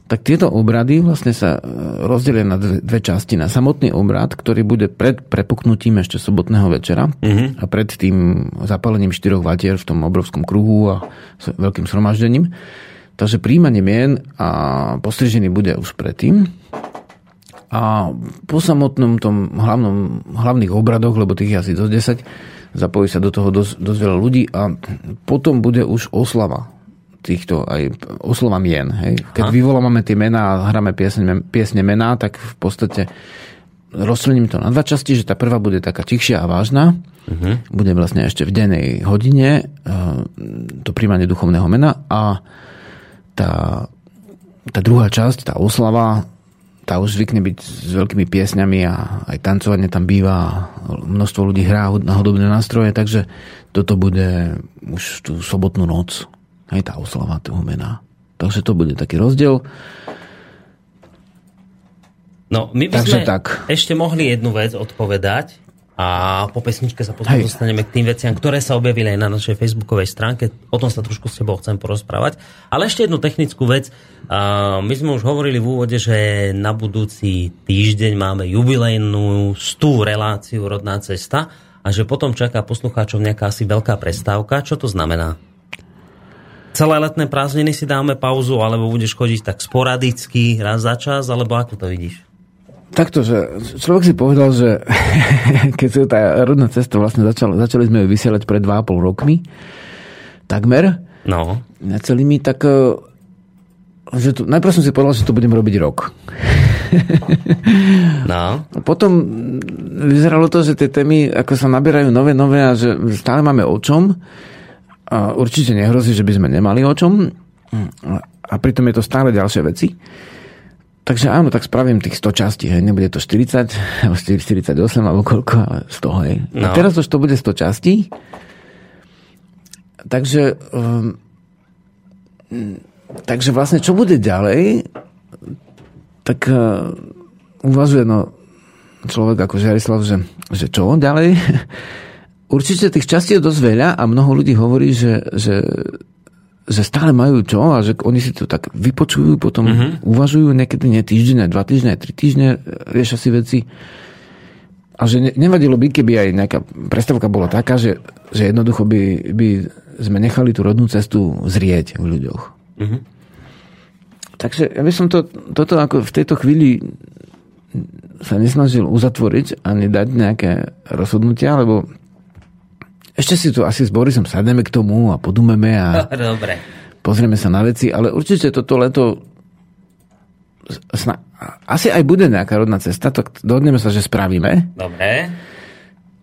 tak tieto obrady vlastne sa e, rozdelia na dve, dve časti. Na samotný obrad, ktorý bude pred prepuknutím ešte sobotného večera uh-huh. a pred tým zapálením štyroch vatier v tom obrovskom kruhu a s veľkým shromaždením. Takže príjmanie mien a postrižený bude už predtým. A po samotnom tom hlavnom, hlavných obradoch, lebo tých je asi dosť 10, zapojí sa do toho dosť, dosť veľa ľudí a potom bude už oslava týchto aj oslova mien. Hej. Keď Aha. vyvolávame tie mená a hráme piesne, piesne mená, tak v podstate rozčlením to na dva časti, že tá prvá bude taká tichšia a vážna. Uh-huh. Bude vlastne ešte v dennej hodine uh, to príjmanie duchovného mena a tá, tá druhá časť, tá oslava, tá už zvykne byť s veľkými piesňami a aj tancovanie tam býva, množstvo ľudí hrá na hudobné nástroje, takže toto bude už tú sobotnú noc, aj tá oslava toho mena. Takže to bude taký rozdiel. No, my by Takže sme tak. ešte mohli jednu vec odpovedať a po pesničke sa potom dostaneme k tým veciam, ktoré sa objavili aj na našej facebookovej stránke. O tom sa trošku s tebou chcem porozprávať. Ale ešte jednu technickú vec. My sme už hovorili v úvode, že na budúci týždeň máme jubilejnú stú reláciu Rodná cesta a že potom čaká poslucháčov nejaká asi veľká prestávka. Čo to znamená? Celé letné prázdniny si dáme pauzu, alebo budeš chodiť tak sporadicky, raz za čas, alebo ako to vidíš? Takto, že človek si povedal, že keď sa tá rodná cesta vlastne začala, začali sme ju vysielať pred 2,5 rokmi, takmer, no. celými, tak e, že to, najprv som si povedal, že to budem robiť rok. No. Potom vyzeralo to, že tie témy ako sa naberajú nové, nové a že stále máme o čom. Určite nehrozí, že by sme nemali o čom. A pritom je to stále ďalšie veci. Takže áno, tak spravím tých 100 častí, hej. Nebude to 40, alebo 48, alebo koľko, ale 100, hej. No. A teraz už to bude 100 častí. Takže um, takže vlastne, čo bude ďalej, tak uh, uvažuje no, človek ako Žarislav, že, že čo ďalej? Určite tých častí je dosť veľa a mnoho ľudí hovorí, že, že že stále majú čo a že oni si to tak vypočujú, potom uh-huh. uvažujú niekedy nie týždne, dva týždne, tri týždne, riešia si veci. A že ne, nevadilo by, keby aj nejaká predstavka bola taká, že, že jednoducho by, by sme nechali tú rodnú cestu zrieť v ľuďoch. Uh-huh. Takže ja by som to, toto ako v tejto chvíli sa nesnažil uzatvoriť ani dať nejaké rozhodnutia, lebo ešte si tu asi s Borisom sadneme k tomu a podumeme a Dobre. pozrieme sa na veci, ale určite toto leto asi aj bude nejaká rodná cesta, tak dohodneme sa, že spravíme. Dobre.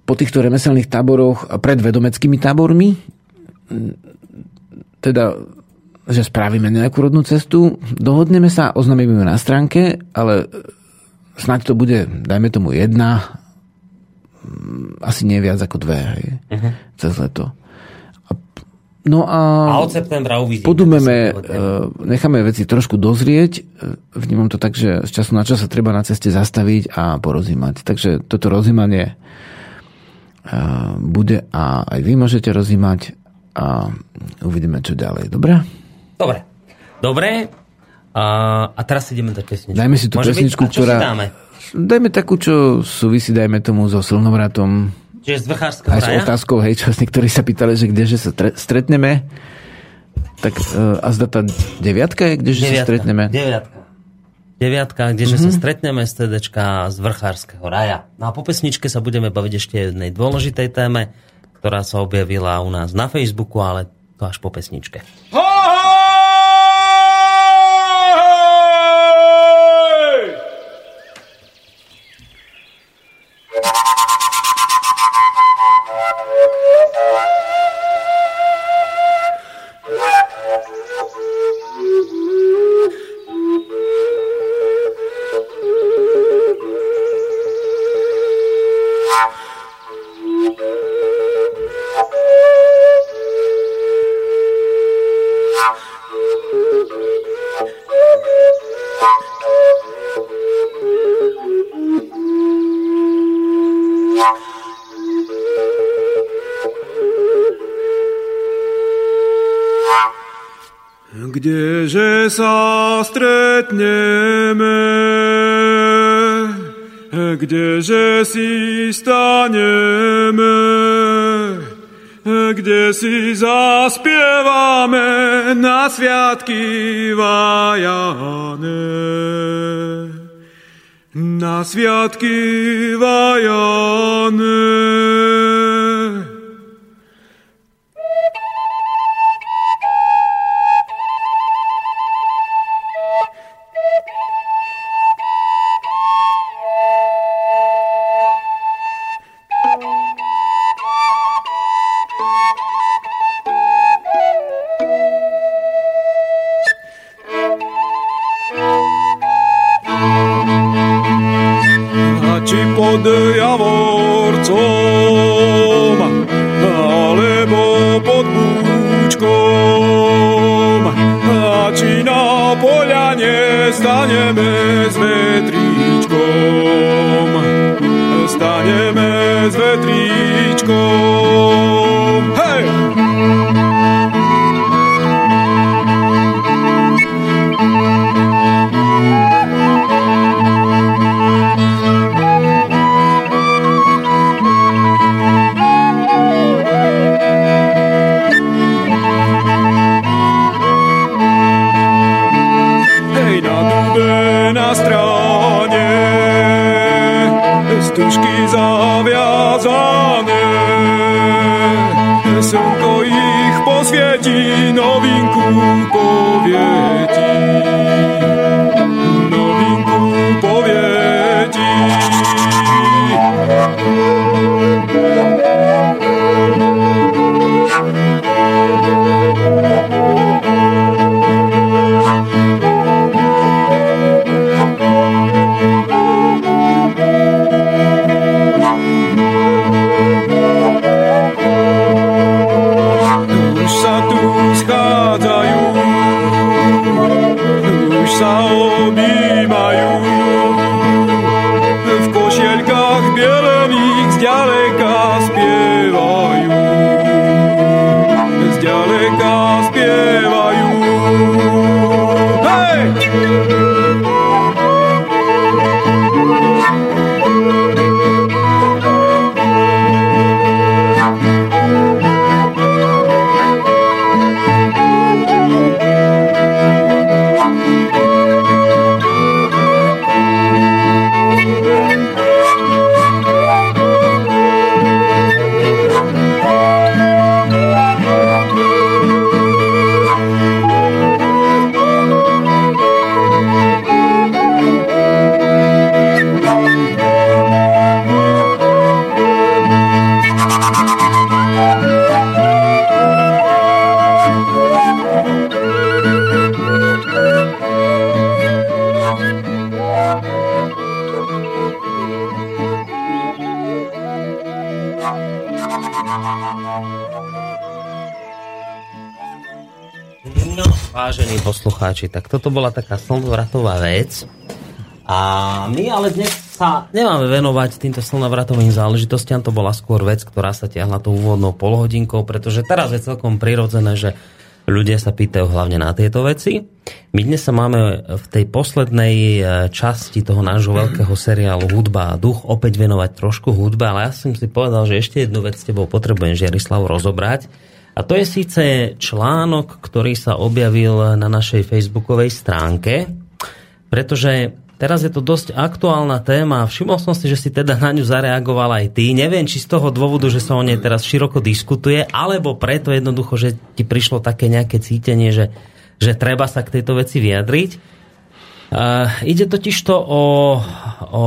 Po týchto remeselných táboroch pred vedomeckými tábormi teda že spravíme nejakú rodnú cestu, dohodneme sa, oznámime ju na stránke, ale snáď to bude, dajme tomu jedna, asi nie viac ako dve, hej, uh-huh. cez leto. A, no a... A od septembra uvidíme. Podumeme, uh, necháme veci trošku dozrieť. E, vnímam to tak, že z času na čas sa treba na ceste zastaviť a porozímať. Takže toto rozímanie uh, bude a aj vy môžete rozímať a uvidíme, čo ďalej. Dobre? Dobre. Dobre. A, a teraz ideme dať pesničku. Dajme si tú Môže pesničku, byť? ktorá... dáme? Dajme takú, čo súvisí, dajme tomu so silnovratom. Čiže z vrchárskeho Aj s otázkou, hej, čo niektorí sa pýtali, že kdeže sa tre- stretneme. Tak uh, a zda tá deviatka je, kdeže deviatka, sa stretneme? Deviatka. Deviatka, kdeže mm-hmm. sa stretneme z TDčka z vrchárskeho raja. No a po pesničke sa budeme baviť ešte jednej dôležitej téme, ktorá sa objavila u nás na Facebooku, ale to až po pesničke. Ho! Kdeže sa stretneme, kdeže si staneme, kde si zaspievame na sviatky vajane. Na sviatky vajane. Poslucháči, tak toto bola taká slnovratová vec. A my ale dnes sa nemáme venovať týmto slnovratovým záležitostiam, to bola skôr vec, ktorá sa tiahla tou úvodnou polhodinkou, pretože teraz je celkom prirodzené, že ľudia sa pýtajú hlavne na tieto veci. My dnes sa máme v tej poslednej e, časti toho nášho veľkého seriálu Hudba a duch opäť venovať trošku hudbe, ale ja som si povedal, že ešte jednu vec s tebou potrebujem, Žiarislav, rozobrať. To je síce článok, ktorý sa objavil na našej facebookovej stránke, pretože teraz je to dosť aktuálna téma. Všimol som si, že si teda na ňu zareagoval aj ty. Neviem, či z toho dôvodu, že sa o nej teraz široko diskutuje, alebo preto jednoducho, že ti prišlo také nejaké cítenie, že, že treba sa k tejto veci vyjadriť. Uh, ide totiž to o, o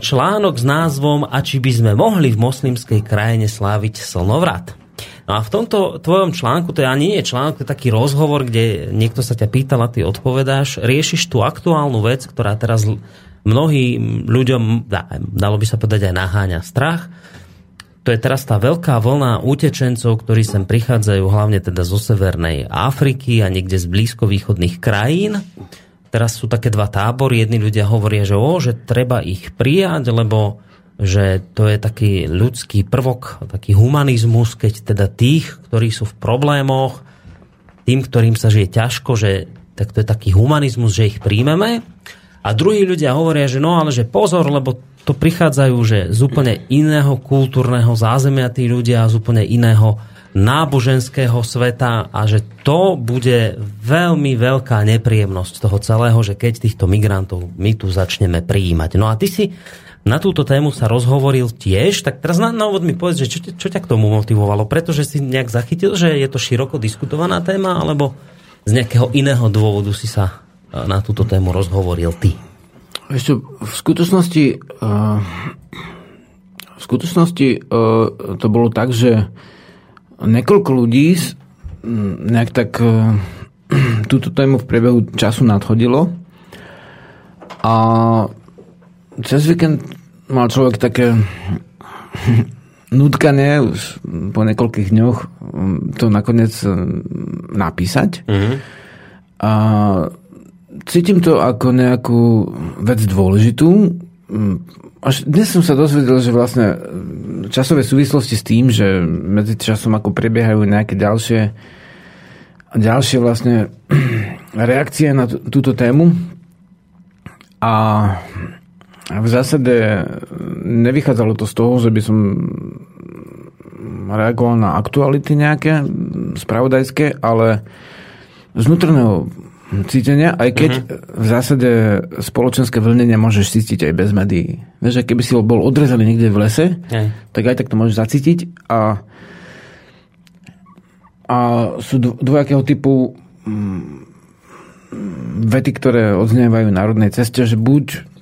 článok s názvom A či by sme mohli v moslimskej krajine sláviť slnovrat. No a v tomto tvojom článku, to ani nie je článok, to je taký rozhovor, kde niekto sa ťa pýtal a ty odpovedáš, riešiš tú aktuálnu vec, ktorá teraz mnohým ľuďom, dalo by sa povedať aj naháňa strach. To je teraz tá veľká vlna utečencov, ktorí sem prichádzajú hlavne teda zo Severnej Afriky a niekde z blízkovýchodných krajín. Teraz sú také dva tábory. Jedni ľudia hovoria, že, o, že treba ich prijať, lebo že to je taký ľudský prvok, taký humanizmus, keď teda tých, ktorí sú v problémoch, tým, ktorým sa žije ťažko, že tak to je taký humanizmus, že ich príjmeme. A druhí ľudia hovoria, že no ale že pozor, lebo to prichádzajú že z úplne iného kultúrneho zázemia tí ľudia, z úplne iného náboženského sveta a že to bude veľmi veľká nepríjemnosť toho celého, že keď týchto migrantov my tu začneme prijímať. No a ty si na túto tému sa rozhovoril tiež, tak teraz na, na úvod mi povedz, že čo, čo ťa k tomu motivovalo? Pretože si nejak zachytil, že je to široko diskutovaná téma, alebo z nejakého iného dôvodu si sa na túto tému rozhovoril ty? Ešte v skutočnosti uh, v skutočnosti uh, to bolo tak, že niekoľko ľudí nejak tak túto tému v priebehu času nadchodilo a cez víkend mal človek také nutkanie už po niekoľkých dňoch to nakoniec napísať. Mm-hmm. A cítim to ako nejakú vec dôležitú. Mm, Až dnes som sa dozvedel, že vlastne časové súvislosti s tým, že medzi časom ako prebiehajú nejaké ďalšie ďalšie vlastne reakcie na túto tému a v zásade nevychádzalo to z toho, že by som reagoval na aktuality nejaké spravodajské, ale z vnútorného cítenia, aj keď uh-huh. v zásade spoločenské vlnenie môžeš cítiť aj bez médií. Vieš, keby si bol odrezaný niekde v lese, Hej. tak aj tak to môžeš zacítiť a, a sú dv- dvojakého typu mm, vety, ktoré odznievajú národnej ceste, že buď mm,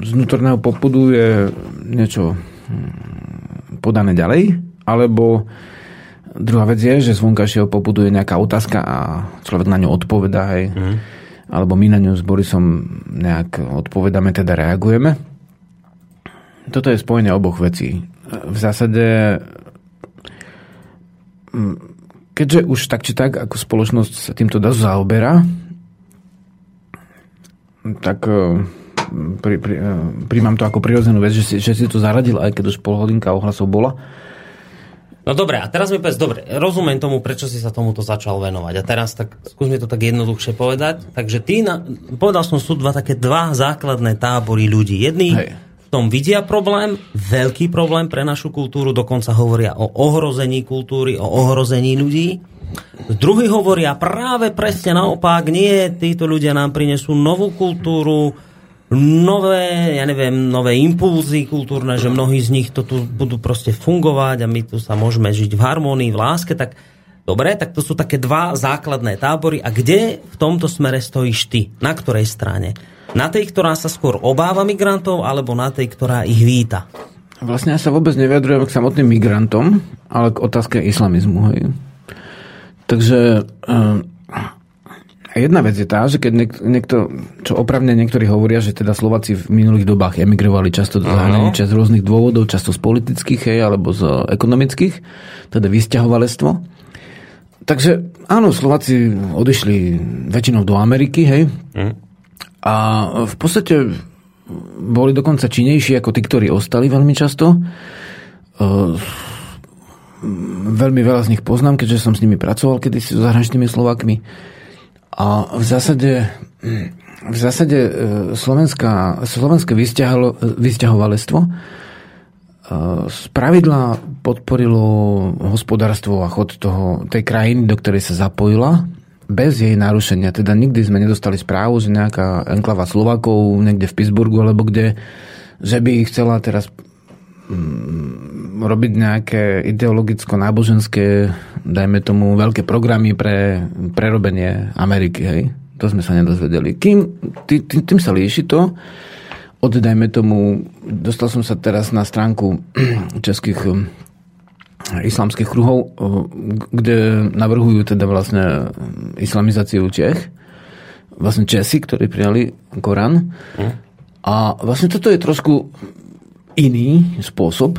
z vnútorného popudu je niečo mm, podané ďalej, alebo Druhá vec je, že z vonkajšieho popudu je nejaká otázka a človek na ňu odpovedá, hej. Mm. Alebo my na ňu s Borisom nejak odpovedáme, teda reagujeme. Toto je spojenie oboch vecí. V zásade mm, keďže už tak či tak ako spoločnosť sa týmto dosť zaoberá, tak eh, pri, pri, eh, príjmam to ako prirodzenú vec, že si, že si to zaradil, aj keď už pol hodinka ohlasov bola. No dobre, a teraz mi povedz, dobre, rozumiem tomu, prečo si sa tomuto začal venovať. A teraz tak skúsme to tak jednoduchšie povedať. Takže ty, na, povedal som, sú dva také dva základné tábory ľudí. Jedni Hej. v tom vidia problém, veľký problém pre našu kultúru, dokonca hovoria o ohrození kultúry, o ohrození ľudí. Druhí hovoria práve presne naopak, nie, títo ľudia nám prinesú novú kultúru, nové, ja neviem, nové impulzy kultúrne, že mnohí z nich to tu budú proste fungovať a my tu sa môžeme žiť v harmonii, v láske, tak dobre, tak to sú také dva základné tábory. A kde v tomto smere stojíš ty? Na ktorej strane? Na tej, ktorá sa skôr obáva migrantov, alebo na tej, ktorá ich víta? Vlastne ja sa vôbec nevyjadrujem k samotným migrantom, ale k otázke islamizmu. Hej. Takže uh, jedna vec je tá, že keď niek- niekto, čo opravne niektorí hovoria, že teda Slováci v minulých dobách emigrovali často do zahraničia z rôznych dôvodov, často z politických, hej, alebo z ekonomických, teda vysťahovalectvo. Takže áno, Slováci odišli väčšinou do Ameriky, hej, a v podstate boli dokonca činnejší ako tí, ktorí ostali veľmi často. Uh, veľmi veľa z nich poznám, keďže som s nimi pracoval kedysi so zahraničnými Slovakmi. A v zásade, v zásade e, slovenská, slovenské vysťahalo- vysťahovalectvo e, z pravidla podporilo hospodárstvo a chod toho, tej krajiny, do ktorej sa zapojila, bez jej narušenia. Teda nikdy sme nedostali správu, že nejaká enklava Slovakov niekde v Pittsburghu alebo kde, že by chcela teraz robiť nejaké ideologicko-náboženské, dajme tomu, veľké programy pre prerobenie Ameriky, hej? To sme sa nedozvedeli. Kým, tý, tý, tým sa líši to, od, dajme tomu, dostal som sa teraz na stránku českých um, islamských kruhov, uh, kde navrhujú teda vlastne islamizáciu Čech. Vlastne Česi, ktorí prijali Korán. A vlastne toto je trošku iný spôsob.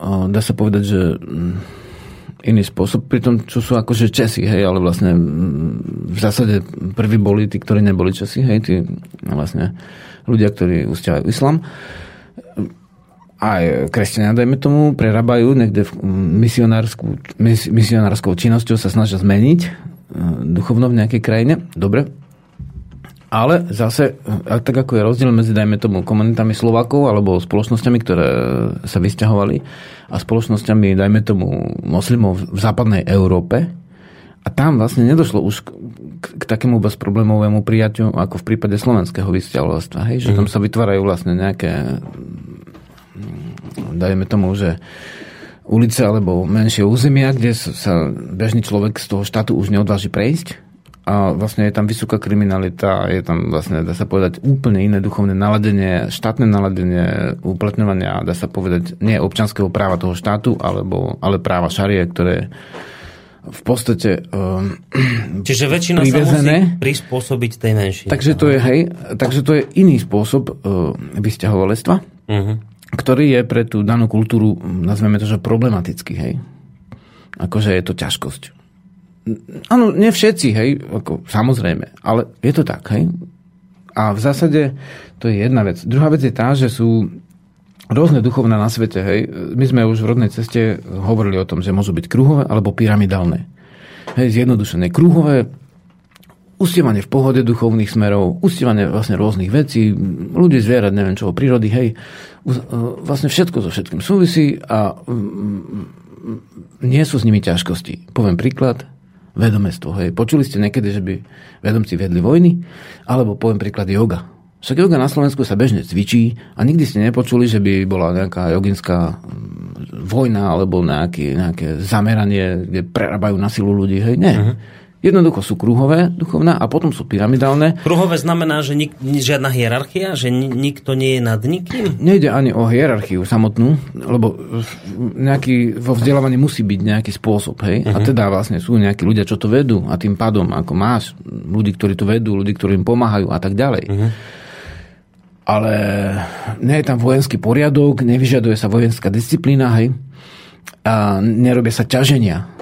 Dá sa povedať, že mm, iný spôsob, pri tom, čo sú akože Česi, hej, ale vlastne mm, v zásade prví boli tí, ktorí neboli Česi, hej, tí vlastne ľudia, ktorí usťahujú islam. Aj kresťania, dajme tomu, prerábajú niekde v misionárskou, mis, misionárskou činnosťou sa snažia zmeniť e, duchovno v nejakej krajine. Dobre, ale zase, tak ako je rozdiel medzi, dajme tomu, komunitami Slovakov alebo spoločnosťami, ktoré sa vysťahovali a spoločnosťami, dajme tomu, moslimov v západnej Európe, a tam vlastne nedošlo už k, k, takému bezproblémovému prijaťu, ako v prípade slovenského vysťahovalstva. Hej? Že tam sa vytvárajú vlastne nejaké, dajme tomu, že ulice alebo menšie územia, kde sa bežný človek z toho štátu už neodváži prejsť a vlastne je tam vysoká kriminalita, je tam vlastne, dá sa povedať, úplne iné duchovné naladenie, štátne naladenie uplatňovania, dá sa povedať, nie občanského práva toho štátu, alebo, ale práva šarie, ktoré v podstate um, Čiže väčšina sa musí privezené. prispôsobiť tej menšine. Takže to je, hej, takže to je iný spôsob uh, vysťahovalectva, Uh-huh. ktorý je pre tú danú kultúru, nazveme to, že problematický, hej. Akože je to ťažkosť. Áno, nie všetci, hej, ako, samozrejme, ale je to tak, hej. A v zásade to je jedna vec. Druhá vec je tá, že sú rôzne duchovná na svete, hej. My sme už v rodnej ceste hovorili o tom, že môžu byť kruhové alebo pyramidálne. Hej, zjednodušené kruhové, ustievanie v pohode duchovných smerov, ustievanie vlastne rôznych vecí, ľudí, zvierat, neviem čo, prírody, hej, e, vlastne všetko so všetkým súvisí a nie sú s nimi ťažkosti. Poviem príklad, vedomestvo. Hej. Počuli ste niekedy, že by vedomci vedli vojny? Alebo poviem príklad yoga. Však yoga na Slovensku sa bežne cvičí a nikdy ste nepočuli, že by bola nejaká joginská mm, vojna alebo nejaké, nejaké zameranie, kde prerábajú na silu ľudí. Hej, nie. Uh-huh. Jednoducho sú kruhové duchovná a potom sú pyramidálne. Kruhové znamená, že nik, žiadna hierarchia, že nikto nie je nad nikým? Nejde ani o hierarchiu samotnú, lebo nejaký, vo vzdelávaní musí byť nejaký spôsob. Hej? Uh-huh. A mhm. teda vlastne sú nejakí ľudia, čo to vedú a tým pádom, ako máš ľudí, ktorí to vedú, ľudí, ktorí im pomáhajú a tak ďalej. Uh-huh ale nie je tam vojenský poriadok, nevyžaduje sa vojenská disciplína, hej, a nerobia sa ťaženia.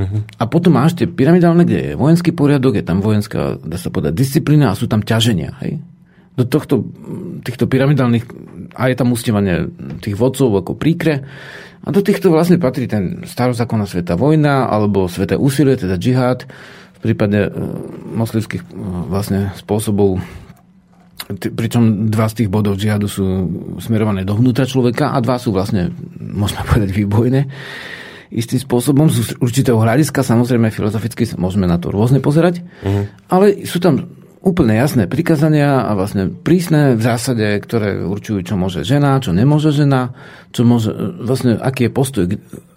Uh-huh. A potom máš tie pyramidálne, kde je vojenský poriadok, je tam vojenská, dá sa povedať, disciplína a sú tam ťaženia, hej. Do tohto, týchto pyramidálnych, a je tam ustievanie tých vodcov ako príkre, a do týchto vlastne patrí ten starozákonná sveta vojna, alebo sveté úsilie, teda džihad, v prípade e, moslimských e, vlastne spôsobov pričom dva z tých bodov džihadu sú smerované dovnútra človeka a dva sú vlastne, môžeme povedať, výbojné. Istým spôsobom z určitého hľadiska, samozrejme filozoficky sa môžeme na to rôzne pozerať, uh-huh. ale sú tam úplne jasné prikazania a vlastne prísne v zásade, ktoré určujú, čo môže žena, čo nemôže žena, čo môže, vlastne aký je postoj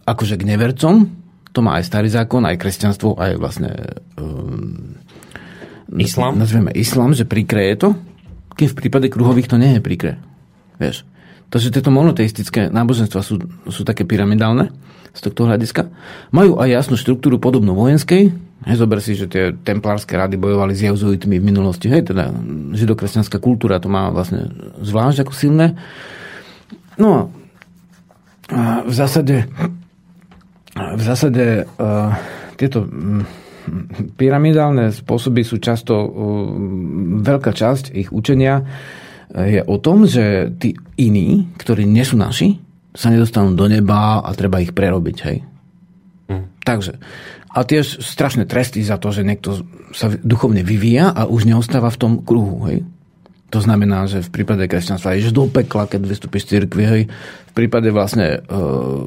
akože k nevercom, to má aj starý zákon, aj kresťanstvo, aj vlastne um, Islam? Nazvieme islam, že prikreje to, kým v prípade kruhových to nie je príkre. Vieš. Takže tieto monoteistické náboženstva sú, sú také pyramidálne z tohto hľadiska. Majú aj jasnú štruktúru podobnú vojenskej. Hej, zober si, že tie templárske rady bojovali s jeuzuitmi v minulosti. Hej, teda židokresťanská kultúra to má vlastne zvlášť ako silné. No a v zásade v zásade uh, tieto pyramidálne spôsoby sú často uh, veľká časť ich učenia je o tom, že tí iní, ktorí nie sú naši, sa nedostanú do neba a treba ich prerobiť, hej. Mm. Takže. A tiež strašné tresty za to, že niekto sa duchovne vyvíja a už neostáva v tom kruhu, hej. To znamená, že v prípade kresťanstva ideš do pekla, keď vystúpiš z cirkvi, hej. V prípade vlastne uh,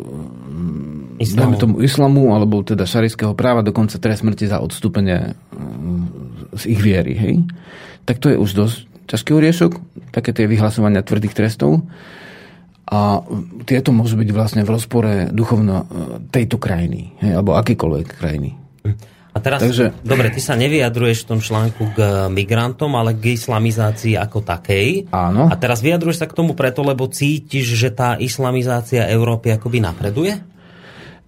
islamu. tomu islamu, alebo teda šarijského práva, dokonca trest smrti za odstúpenie uh, z ich viery, hej. Tak to je už dosť ťažký oriešok, také tie vyhlasovania tvrdých trestov. A tieto môžu byť vlastne v rozpore duchovno uh, tejto krajiny, hej, alebo akýkoľvek krajiny. A teraz, Takže... dobre, ty sa nevyjadruješ v tom článku k migrantom, ale k islamizácii ako takej. Áno. A teraz vyjadruješ sa k tomu preto, lebo cítiš, že tá islamizácia Európy akoby napreduje?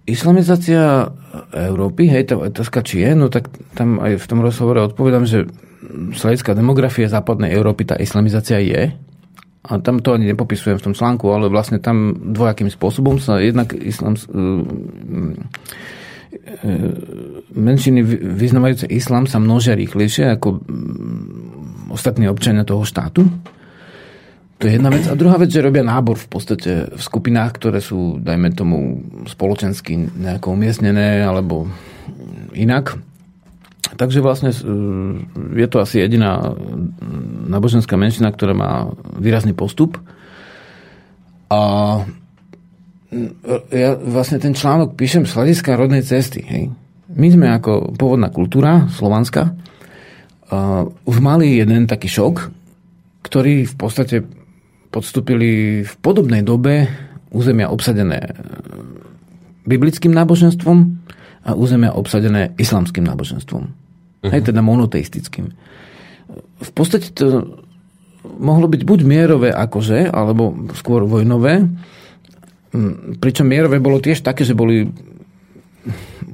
Islamizácia Európy, hej, tá otázka či je, no tak tam aj v tom rozhovore odpovedám, že hľadiska demografie západnej Európy tá islamizácia je. A tam to ani nepopisujem v tom článku, ale vlastne tam dvojakým spôsobom sa jednak islam, E, menšiny vyznávajúce islám sa množia rýchlejšie ako ostatní občania toho štátu. To je jedna vec. A druhá vec, že robia nábor v podstate v skupinách, ktoré sú, dajme tomu, spoločensky nejako umiestnené alebo inak. Takže vlastne e, je to asi jediná náboženská menšina, ktorá má výrazný postup. A ja vlastne ten článok píšem z hľadiska rodnej cesty. Hej. My sme ako pôvodná kultúra, slovanská, uh, už mali jeden taký šok, ktorý v podstate podstúpili v podobnej dobe územia obsadené biblickým náboženstvom a územia obsadené islamským náboženstvom. Uh-huh. Hej, teda monoteistickým. V podstate to mohlo byť buď mierové akože, alebo skôr vojnové, Mm, pričom mierové bolo tiež také, že boli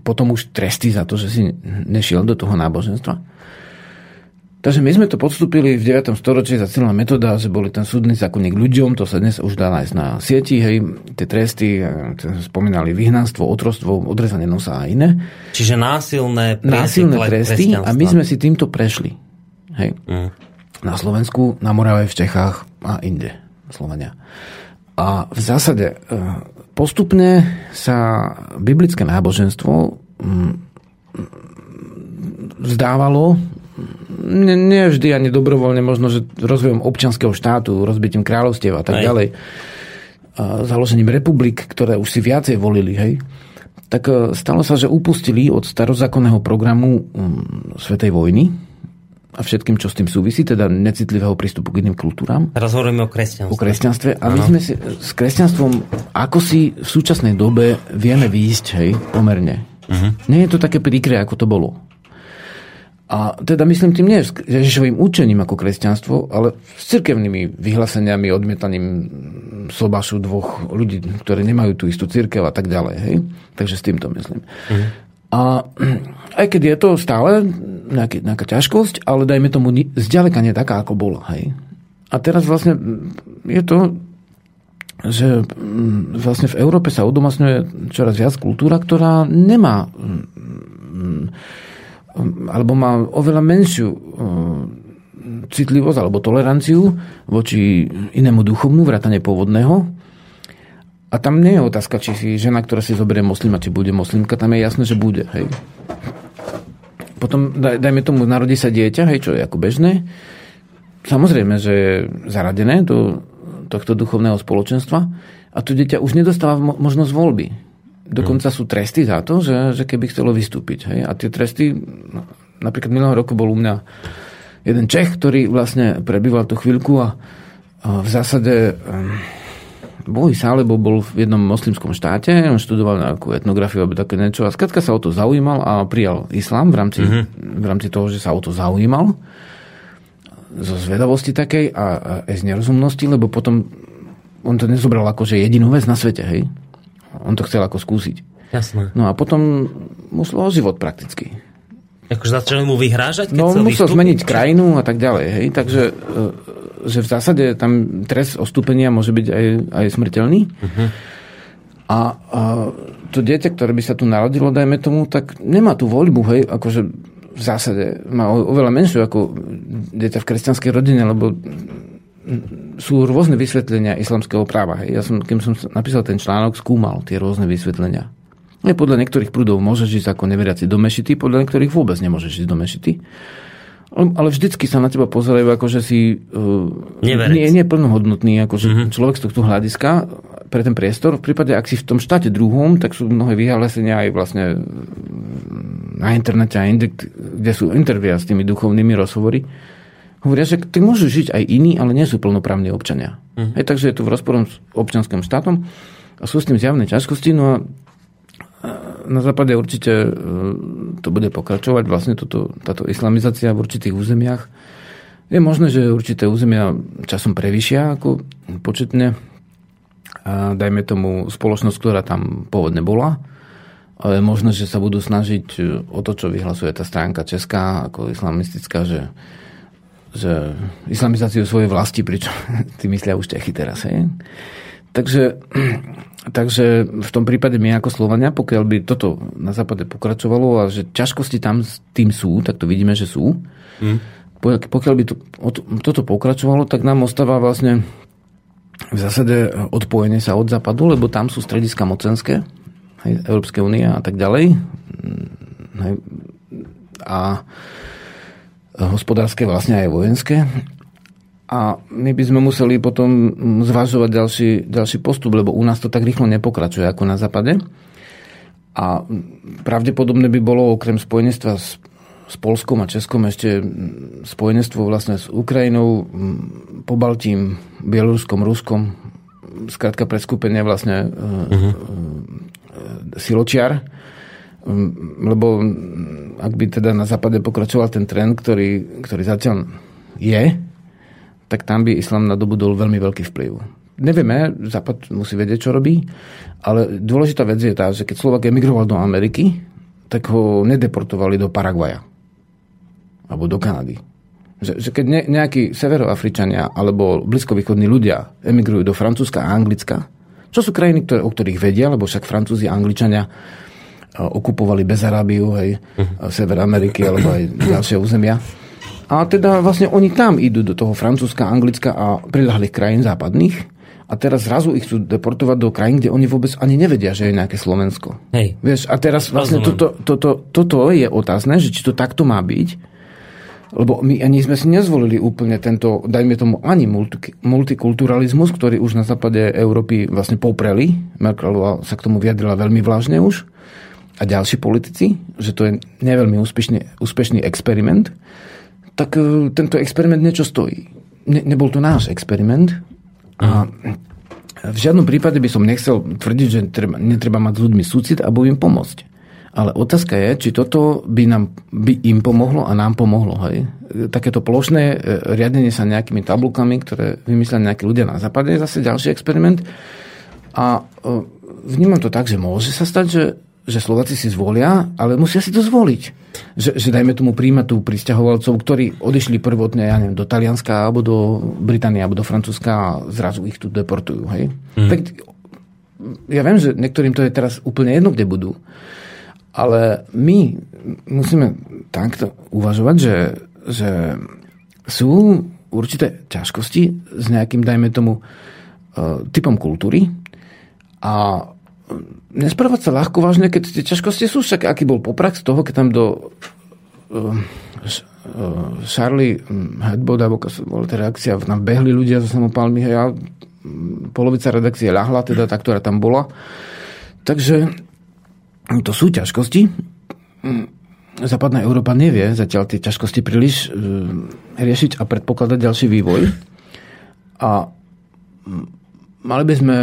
potom už tresty za to, že si nešiel do toho náboženstva. Takže my sme to podstúpili v 9. storočí za celá metóda, že boli ten súdny zákonník ľuďom, to sa dnes už dá nájsť na sieti, hej, tie tresty, e, spomínali vyhnanstvo, otrostvo, odrezanie nosa a iné. Čiže násilné, násilné tresty a my sme si týmto prešli. Hej. Mm. Na Slovensku, na Morave, v Čechách a inde. Slovenia. A v zásade e, postupne sa biblické náboženstvo mm, vzdávalo nie, vždy ani dobrovoľne, možno, že rozvojom občanského štátu, rozbitím kráľovstiev a tak Aj. ďalej, a založením republik, ktoré už si viacej volili, hej, tak e, stalo sa, že upustili od starozákonného programu um, Svetej vojny a všetkým, čo s tým súvisí, teda necitlivého prístupu k iným kultúram. Teraz hovoríme o kresťanstve. O kresťanstve. A ano. my sme si s kresťanstvom, ako si v súčasnej dobe vieme výjsť, hej, pomerne. Uh-huh. Nie je to také príkre, ako to bolo. A teda myslím tým nie Ježišovým učením ako kresťanstvo, ale s cirkevnými vyhláseniami, odmietaním sobašu dvoch ľudí, ktorí nemajú tú istú cirkev a tak ďalej. Hej? Takže s týmto myslím. Mm. A aj keď je to stále nejaký, nejaká ťažkosť, ale dajme tomu zďaleka nie taká, ako bola. Hej? A teraz vlastne je to, že mm, vlastne v Európe sa udomasňuje čoraz viac kultúra, ktorá nemá mm, alebo má oveľa menšiu eh, citlivosť alebo toleranciu voči inému duchovnú, vrátane pôvodného. A tam nie je otázka, či si žena, ktorá si zoberie moslima, či bude moslimka, tam je jasné, že bude. Hej. Potom, daj, dajme tomu, narodí sa dieťa, hej, čo je ako bežné. Samozrejme, že je zaradené do tohto duchovného spoločenstva a to dieťa už nedostáva možnosť voľby. Dokonca sú tresty za to, že, že keby chcelo vystúpiť. Hej? A tie tresty, no, napríklad minulého roku bol u mňa jeden Čech, ktorý vlastne prebýval tú chvíľku a, a v zásade bojí sa, lebo bol v jednom moslimskom štáte, on študoval nejakú etnografiu alebo také niečo a skratka sa o to zaujímal a prijal islám v rámci, mm-hmm. v rámci toho, že sa o to zaujímal zo zvedavosti takej a, a aj z nerozumnosti, lebo potom on to nezobral ako, že jedinú vec na svete, hej on to chcel ako skúsiť. Jasné. No a potom musel o život prakticky. Akože začali mu vyhrážať? Keď no, musel vystúpiť? zmeniť krajinu a tak ďalej. Hej? Takže e, že v zásade tam trest ostúpenia môže byť aj, aj smrteľný. Uh-huh. A, a to dieťa, ktoré by sa tu narodilo, dajme tomu, tak nemá tú voľbu, hej, akože v zásade má oveľa menšiu ako dieťa v kresťanskej rodine, lebo sú rôzne vysvetlenia islamského práva. Ja som, keď som napísal ten článok, skúmal tie rôzne vysvetlenia. Nie, podľa niektorých prúdov môžeš ísť ako neveriaci do mešity, podľa niektorých vôbec nemôžeš ísť do mešity. Ale vždycky sa na teba pozerajú ako, že si uh, nie, nie plnohodnotný akože uh-huh. človek z tohto hľadiska pre ten priestor. V prípade, ak si v tom štáte druhom, tak sú mnohé vyhlásenia aj vlastne na internete, kde sú intervia s tými duchovnými rozhovory hovoria, že ty môžu žiť aj iní, ale nie sú plnoprávni občania. Uh-huh. Hej, takže je to v rozporom s občanským štátom a sú s tým zjavné ťažkosti. No a na západe určite e, to bude pokračovať, vlastne toto, táto islamizácia v určitých územiach. Je možné, že určité územia časom prevyšia ako početne. A dajme tomu spoločnosť, ktorá tam pôvodne bola. Ale je možné, že sa budú snažiť o to, čo vyhlasuje tá stránka česká ako islamistická, že že islamizáciu svojej vlasti, pričom ty myslia už Čechy teraz. Hej? Takže, takže v tom prípade my ako Slovania, pokiaľ by toto na západe pokračovalo a že ťažkosti tam s tým sú, tak to vidíme, že sú. Mm. Pokiaľ by to, toto pokračovalo, tak nám ostáva vlastne v zásade odpojenie sa od západu, lebo tam sú strediska mocenské, hej, Európskej únie a tak ďalej. Hej, a hospodárske, vlastne aj vojenské. A my by sme museli potom zvažovať ďalší, ďalší postup, lebo u nás to tak rýchlo nepokračuje ako na západe. A pravdepodobne by bolo okrem spojenstva s, s Polskom a Českom ešte spojenstvo vlastne s Ukrajinou, Pobaltím, Bieloruskom, Ruskom, skrátka preskupenie vlastne uh-huh. siločiar, lebo ak by teda na západe pokračoval ten trend, ktorý, ktorý zatiaľ je, tak tam by islám nadobudol veľmi veľký vplyv. Nevieme, Západ musí vedieť, čo robí, ale dôležitá vec je tá, že keď Slovak emigroval do Ameriky, tak ho nedeportovali do Paraguaja alebo do Kanady. Že, že keď ne, nejakí severoafričania alebo blízkovýchodní ľudia emigrujú do Francúzska a Anglicka, čo sú krajiny, ktoré, o ktorých vedia, lebo však Francúzi a Angličania okupovali Bezarábiu, hej, uh-huh. Sever Ameriky alebo aj ďalšie územia. A teda vlastne oni tam idú do toho Francúzska, Anglicka a prilahlých krajín západných a teraz zrazu ich chcú deportovať do krajín, kde oni vôbec ani nevedia, že je nejaké Slovensko. Hej. Vieš, a teraz vlastne toto, toto, toto je otázne, že či to takto má byť, lebo my ani sme si nezvolili úplne tento, dajme tomu, ani multi, multikulturalizmus, ktorý už na západe Európy vlastne popreli. Merkelová sa k tomu vyjadrila veľmi vlážne už a ďalší politici, že to je neveľmi úspešný, úspešný experiment, tak e, tento experiment niečo stojí. Ne, nebol to náš experiment a v žiadnom prípade by som nechcel tvrdiť, že treba, netreba mať s ľuďmi súcit a im pomôcť. Ale otázka je, či toto by, nám, by im pomohlo a nám pomohlo. Hej? Takéto plošné e, riadenie sa nejakými tabulkami, ktoré vymysleli nejakí ľudia na západe, je zase ďalší experiment. A e, vnímam to tak, že môže sa stať, že že Slováci si zvolia, ale musia si to zvoliť. Že, že dajme tomu príjmať tu pristahovalcov, ktorí odišli prvotne, ja neviem, do Talianska, alebo do Británie, alebo do Francúzska a zrazu ich tu deportujú. Hej? Mm. Tak, ja viem, že niektorým to je teraz úplne jedno, kde budú. Ale my musíme takto uvažovať, že, že sú určité ťažkosti s nejakým, dajme tomu, uh, typom kultúry a nesprávať sa ľahko vážne, keď tie ťažkosti sú, však aký bol poprax toho, keď tam do uh, uh, Charlie Headbot, alebo bola tá reakcia, tam behli ľudia so samopálmi, hej, a polovica redakcie ľahla, teda tá, ktorá tam bola. Takže to sú ťažkosti. Západná Európa nevie zatiaľ tie ťažkosti príliš uh, riešiť a predpokladať ďalší vývoj. A mali by sme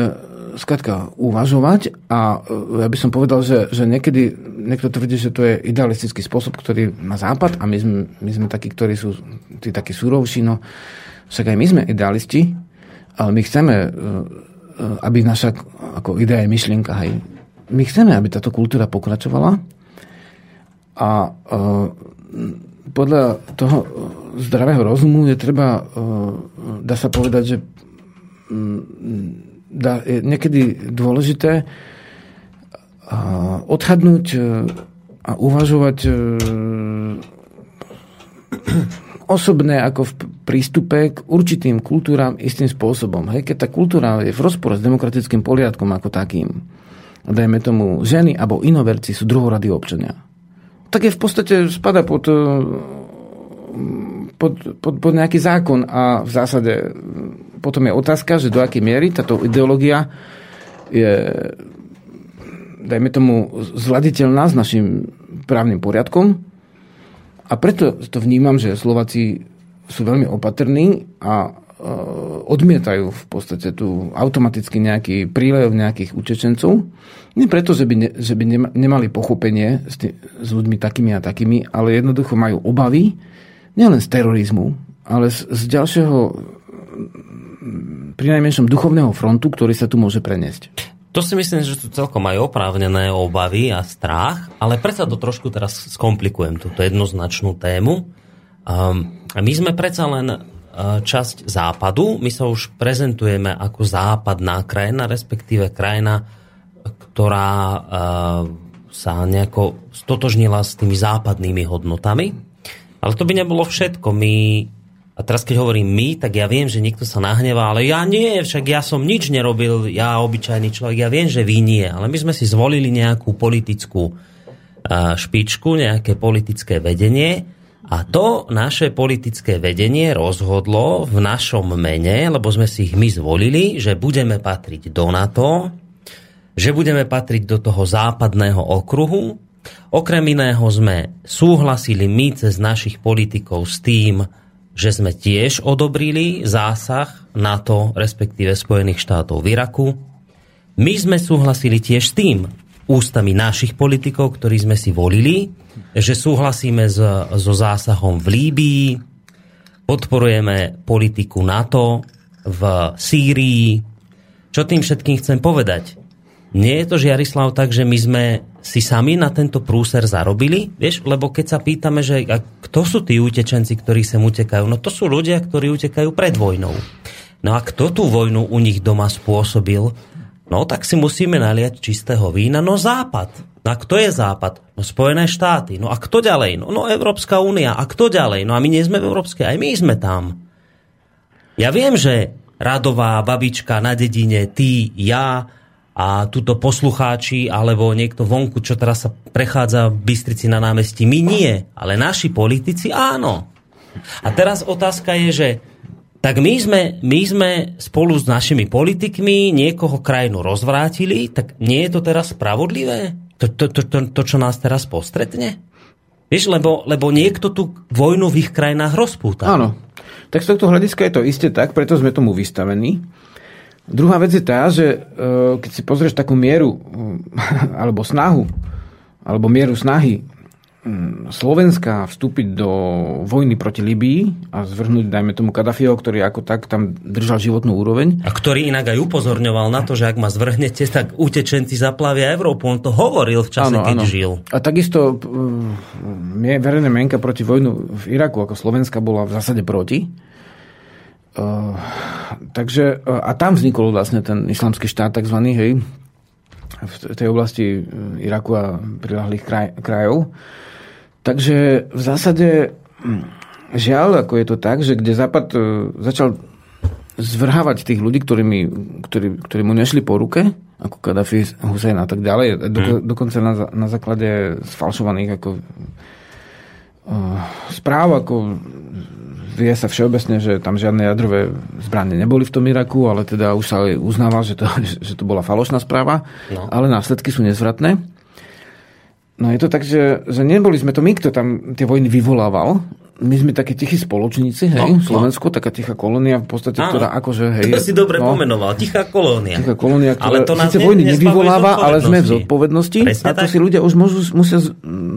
skratka uvažovať a e, ja by som povedal, že, že niekedy niekto tvrdí, že to je idealistický spôsob, ktorý má západ a my sme, my sme takí, ktorí sú tí takí súrovší, no však aj my sme idealisti, ale my chceme, e, e, aby naša ako idea je myšlienka, hej. My chceme, aby táto kultúra pokračovala a podľa toho zdravého rozumu je treba, dá sa povedať, že niekedy dôležité odhadnúť e, a uvažovať e, osobné ako v prístupe k určitým kultúram istým spôsobom. Hej, keď tá kultúra je v rozpore s demokratickým poriadkom ako takým, dajme tomu, ženy alebo inoverci sú druhoradí občania, tak je v podstate spada pod, e, pod, pod, pod nejaký zákon a v zásade potom je otázka, že do akej miery táto ideológia je, dajme tomu, zladiteľná s našim právnym poriadkom. A preto to vnímam, že Slováci sú veľmi opatrní a e, odmietajú v podstate tu automaticky nejaký prílev nejakých utečencov. Nie preto, že by, ne, že by nemali pochopenie s, tý, s ľuďmi takými a takými, ale jednoducho majú obavy nielen z terorizmu, ale z, z ďalšieho pri najmenšom duchovného frontu, ktorý sa tu môže preniesť. To si myslím, že tu celkom aj oprávnené obavy a strach, ale predsa to trošku teraz skomplikujem, túto jednoznačnú tému. Um, my sme predsa len uh, časť západu, my sa už prezentujeme ako západná krajina, respektíve krajina, ktorá uh, sa nejako stotožnila s tými západnými hodnotami. Ale to by nebolo všetko. My a teraz keď hovorím my, tak ja viem, že niekto sa nahnevá, ale ja nie, však ja som nič nerobil, ja obyčajný človek, ja viem, že vy nie, ale my sme si zvolili nejakú politickú špičku, nejaké politické vedenie a to naše politické vedenie rozhodlo v našom mene, lebo sme si ich my zvolili, že budeme patriť do NATO, že budeme patriť do toho západného okruhu. Okrem iného sme súhlasili my cez našich politikov s tým, že sme tiež odobrili zásah NATO, respektíve Spojených štátov v Iraku. My sme súhlasili tiež s tým ústami našich politikov, ktorí sme si volili, že súhlasíme s, so zásahom v Líbii, podporujeme politiku NATO v Sýrii. Čo tým všetkým chcem povedať? Nie je to, Žiarislav, tak, že my sme si sami na tento prúser zarobili? Vieš, lebo keď sa pýtame, že a kto sú tí utečenci, ktorí sem utekajú? No to sú ľudia, ktorí utekajú pred vojnou. No a kto tú vojnu u nich doma spôsobil? No tak si musíme naliať čistého vína. No západ. No a kto je západ? No Spojené štáty. No a kto ďalej? No, no Európska únia. A kto ďalej? No a my nie sme v Európskej, aj my sme tam. Ja viem, že Radová, babička na dedine, ty, ja, a túto poslucháči alebo niekto vonku, čo teraz sa prechádza v Bystrici na námestí. My nie, ale naši politici áno. A teraz otázka je, že tak my sme, my sme spolu s našimi politikmi niekoho krajinu rozvrátili, tak nie je to teraz spravodlivé? To, to, to, to, to čo nás teraz postretne? Vieš, lebo, lebo niekto tú vojnu v ich krajinách rozpúta. Áno. Tak z tohto hľadiska je to isté tak, preto sme tomu vystavení. Druhá vec je tá, že e, keď si pozrieš takú mieru alebo snahu, alebo mieru snahy Slovenska vstúpiť do vojny proti Libii a zvrhnúť, dajme tomu, Kadafieho, ktorý ako tak tam držal životnú úroveň. A ktorý inak aj upozorňoval na to, že ak ma zvrhnete, tak utečenci zaplavia Európu. On to hovoril v čase, ano, keď ano. žil. A takisto verejná mienka proti vojnu v Iraku ako Slovenska bola v zásade proti. Uh, takže, uh, a tam vznikol vlastne ten islamský štát takzvaný, hej, v tej oblasti Iraku a prilahlých kraj, krajov. Takže v zásade hm, žiaľ, ako je to tak, že kde Západ uh, začal zvrhávať tých ľudí, ktorými, ktorí, ktorí mu nešli po ruke, ako Kadafi, Hussein a tak ďalej, do, hmm. dokonca na, na základe sfalšovaných ako, správ, ako vie sa všeobecne, že tam žiadne jadrové zbranie neboli v tom Iraku, ale teda už sa uznáva, že to, že to bola falošná správa, no. ale následky sú nezvratné. No je to tak, že, že neboli sme to my, kto tam tie vojny vyvolával. My sme takí tichí spoločníci, hej, no, no. Slovensko, no. taká tichá kolónia v podstate, Áno. ktorá akože, hej... To si dobre no, pomenoval, tichá kolónia. Tichá kolónia, ktorá ale to síce vojny nevyvoláva, ale sme v zodpovednosti. Presne a to tak? si ľudia už môžu, musia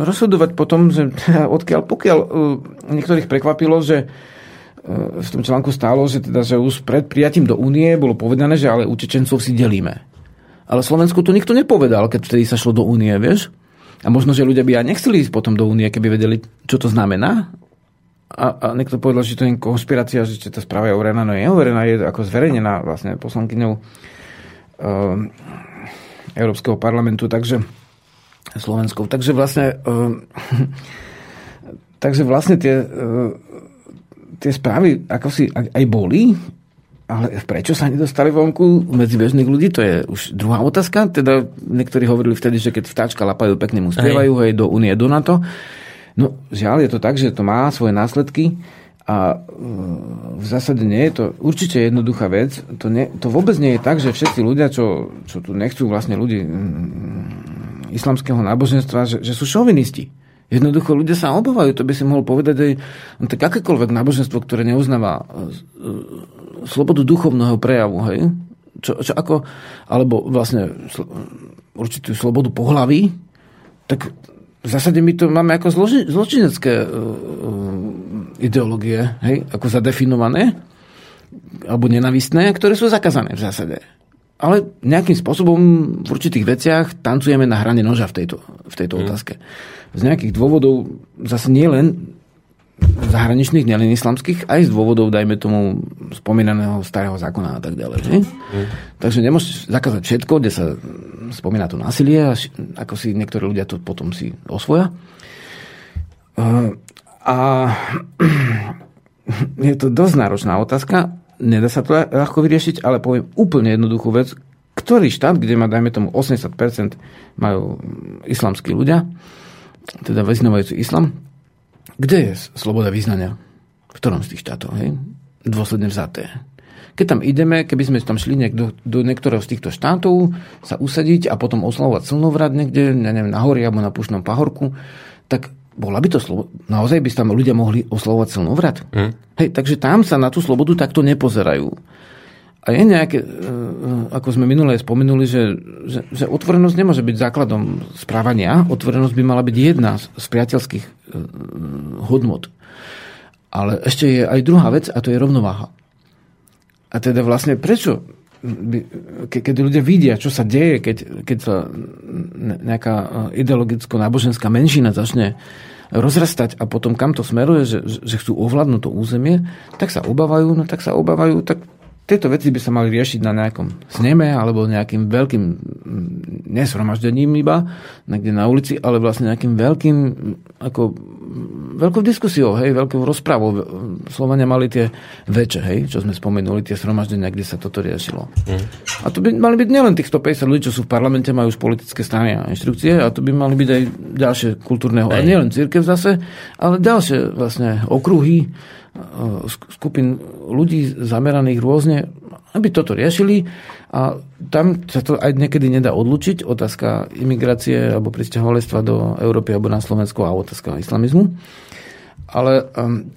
rozhodovať potom, že odkiaľ, pokiaľ uh, niektorých prekvapilo, že uh, v tom článku stálo, že, teda, že už pred prijatím do únie bolo povedané, že ale utečencov si delíme. Ale Slovensku to nikto nepovedal, keď vtedy sa šlo do únie, vieš? A možno, že ľudia by aj nechceli ísť potom do únie, keby vedeli, čo to znamená. A, a niekto povedal, že to je konspirácia, že tá správa je overená. No je overená, je ako zverejnená vlastne poslankyňou uh, Európskeho parlamentu, takže Slovenskou. Takže vlastne uh, takže vlastne tie, uh, tie správy ako si aj boli, ale prečo sa nedostali vonku medzi bežných ľudí, to je už druhá otázka. Teda niektorí hovorili vtedy, že keď vtáčka lapajú, pekne mu spievajú, hej, do Unie, do NATO. No, žiaľ, je to tak, že to má svoje následky a e, v zásade nie je to určite jednoduchá vec. To, nie, to vôbec nie je tak, že všetci ľudia, čo, čo tu nechcú vlastne ľudí mm, islamského náboženstva, že, že sú šovinisti. Jednoducho ľudia sa obávajú, to by si mohol povedať aj no, tak akékoľvek náboženstvo, ktoré neuznáva e, e, slobodu duchovného prejavu, hej? Čo, čo ako, alebo vlastne sl, určitú slobodu pohlaví, tak v zásade my to máme ako zloži, zločinecké uh, ideológie, hej? ako zadefinované, alebo nenavistné, ktoré sú zakázané v zásade. Ale nejakým spôsobom v určitých veciach tancujeme na hrane noža v tejto, v tejto mm. otázke z nejakých dôvodov, zase nie len zahraničných, nielen islamských, aj z dôvodov, dajme tomu, spomínaného starého zákona a tak ďalej. Že? Mm. Takže nemôžeš zakázať všetko, kde sa spomína to násilie, a ako si niektorí ľudia to potom si osvoja. A je to dosť náročná otázka, nedá sa to ľahko vyriešiť, ale poviem úplne jednoduchú vec. Ktorý štát, kde má, dajme tomu, 80% majú islamskí ľudia, teda vyznávajúci islam, kde je sloboda vyznania? V ktorom z tých štátov? Hej? Dôsledne vzaté. Keď tam ideme, keby sme tam šli niekto, do niektorého z týchto štátov, sa usadiť a potom oslavovať slnovrat niekde, neviem, na hori alebo na pušnom pahorku, tak bola by to slovo... Naozaj by tam ľudia mohli oslavovať slnovrat? Mm. Hej, takže tam sa na tú slobodu takto nepozerajú. A je nejaké, e, ako sme minule spomenuli, že, že, že otvorenosť nemôže byť základom správania. Otvorenosť by mala byť jedna z priateľských e, hodnot. Ale ešte je aj druhá vec a to je rovnováha. A teda vlastne prečo keď ľudia vidia, čo sa deje, keď, keď sa nejaká ideologicko-náboženská menšina začne rozrastať a potom kam to smeruje, že, že chcú ovládnuť to územie, tak sa obávajú, no tak sa obávajú, tak tieto veci by sa mali riešiť na nejakom sneme alebo nejakým veľkým mm, nesromaždením iba, niekde na ulici, ale vlastne nejakým veľkým, ako veľkou diskusiou, hej, veľkou rozprávou. Slovania mali tie väčšie, hej, čo sme spomenuli, tie sromaždenia, kde sa toto riešilo. Mm. A to by mali byť nielen tých 150 ľudí, čo sú v parlamente, majú už politické strany a inštrukcie, a to by mali byť aj ďalšie kultúrne, a nielen církev zase, ale ďalšie vlastne okruhy, skupín ľudí zameraných rôzne, aby toto riešili a tam sa to aj niekedy nedá odlučiť, otázka imigrácie alebo pristahovalectva do Európy alebo na Slovensku a otázka islamizmu. Ale um,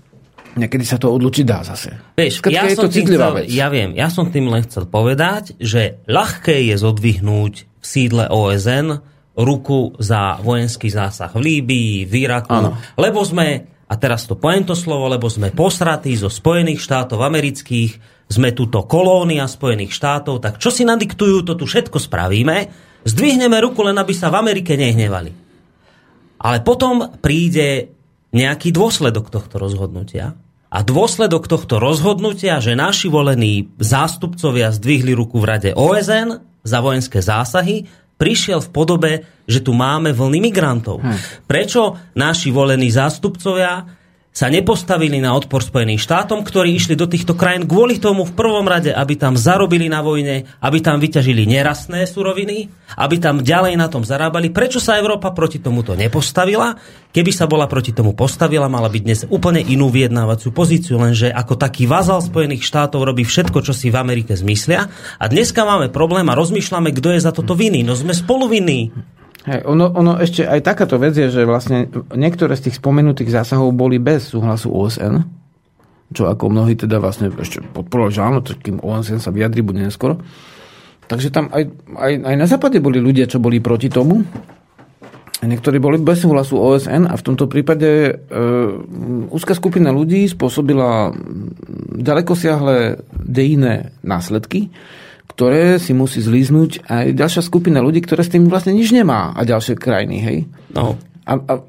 niekedy sa to odlučiť dá zase. Vieš, ja, je to citlivá chcel, vec. ja viem, ja som tým len chcel povedať, že ľahké je zodvihnúť v sídle OSN ruku za vojenský zásah v Líbii, v Iraku, ano. lebo sme a teraz to poviem to slovo, lebo sme posratí zo Spojených štátov amerických, sme tuto kolónia Spojených štátov, tak čo si nadiktujú, to tu všetko spravíme, zdvihneme ruku, len aby sa v Amerike nehnevali. Ale potom príde nejaký dôsledok tohto rozhodnutia. A dôsledok tohto rozhodnutia, že naši volení zástupcovia zdvihli ruku v rade OSN za vojenské zásahy, prišiel v podobe, že tu máme vlny migrantov. Hm. Prečo naši volení zástupcovia sa nepostavili na odpor Spojeným štátom, ktorí išli do týchto krajín kvôli tomu v prvom rade, aby tam zarobili na vojne, aby tam vyťažili nerastné suroviny, aby tam ďalej na tom zarábali. Prečo sa Európa proti tomuto nepostavila? Keby sa bola proti tomu postavila, mala by dnes úplne inú vyjednávaciu pozíciu, lenže ako taký vazal Spojených štátov robí všetko, čo si v Amerike zmyslia. A dneska máme problém a rozmýšľame, kto je za toto vinný. No sme spolu. Hej, ono, ono ešte aj takáto vec je, že vlastne niektoré z tých spomenutých zásahov boli bez súhlasu OSN, čo ako mnohí teda vlastne ešte podporovali, že áno, kým OSN sa vyjadri, bude neskoro. Takže tam aj, aj, aj na západe boli ľudia, čo boli proti tomu. Niektorí boli bez súhlasu OSN a v tomto prípade e, úzka skupina ľudí spôsobila ďalekosiahle dejinné následky ktoré si musí zlíznuť aj ďalšia skupina ľudí, ktoré s tým vlastne nič nemá a ďalšie krajiny, hej? No. A, a,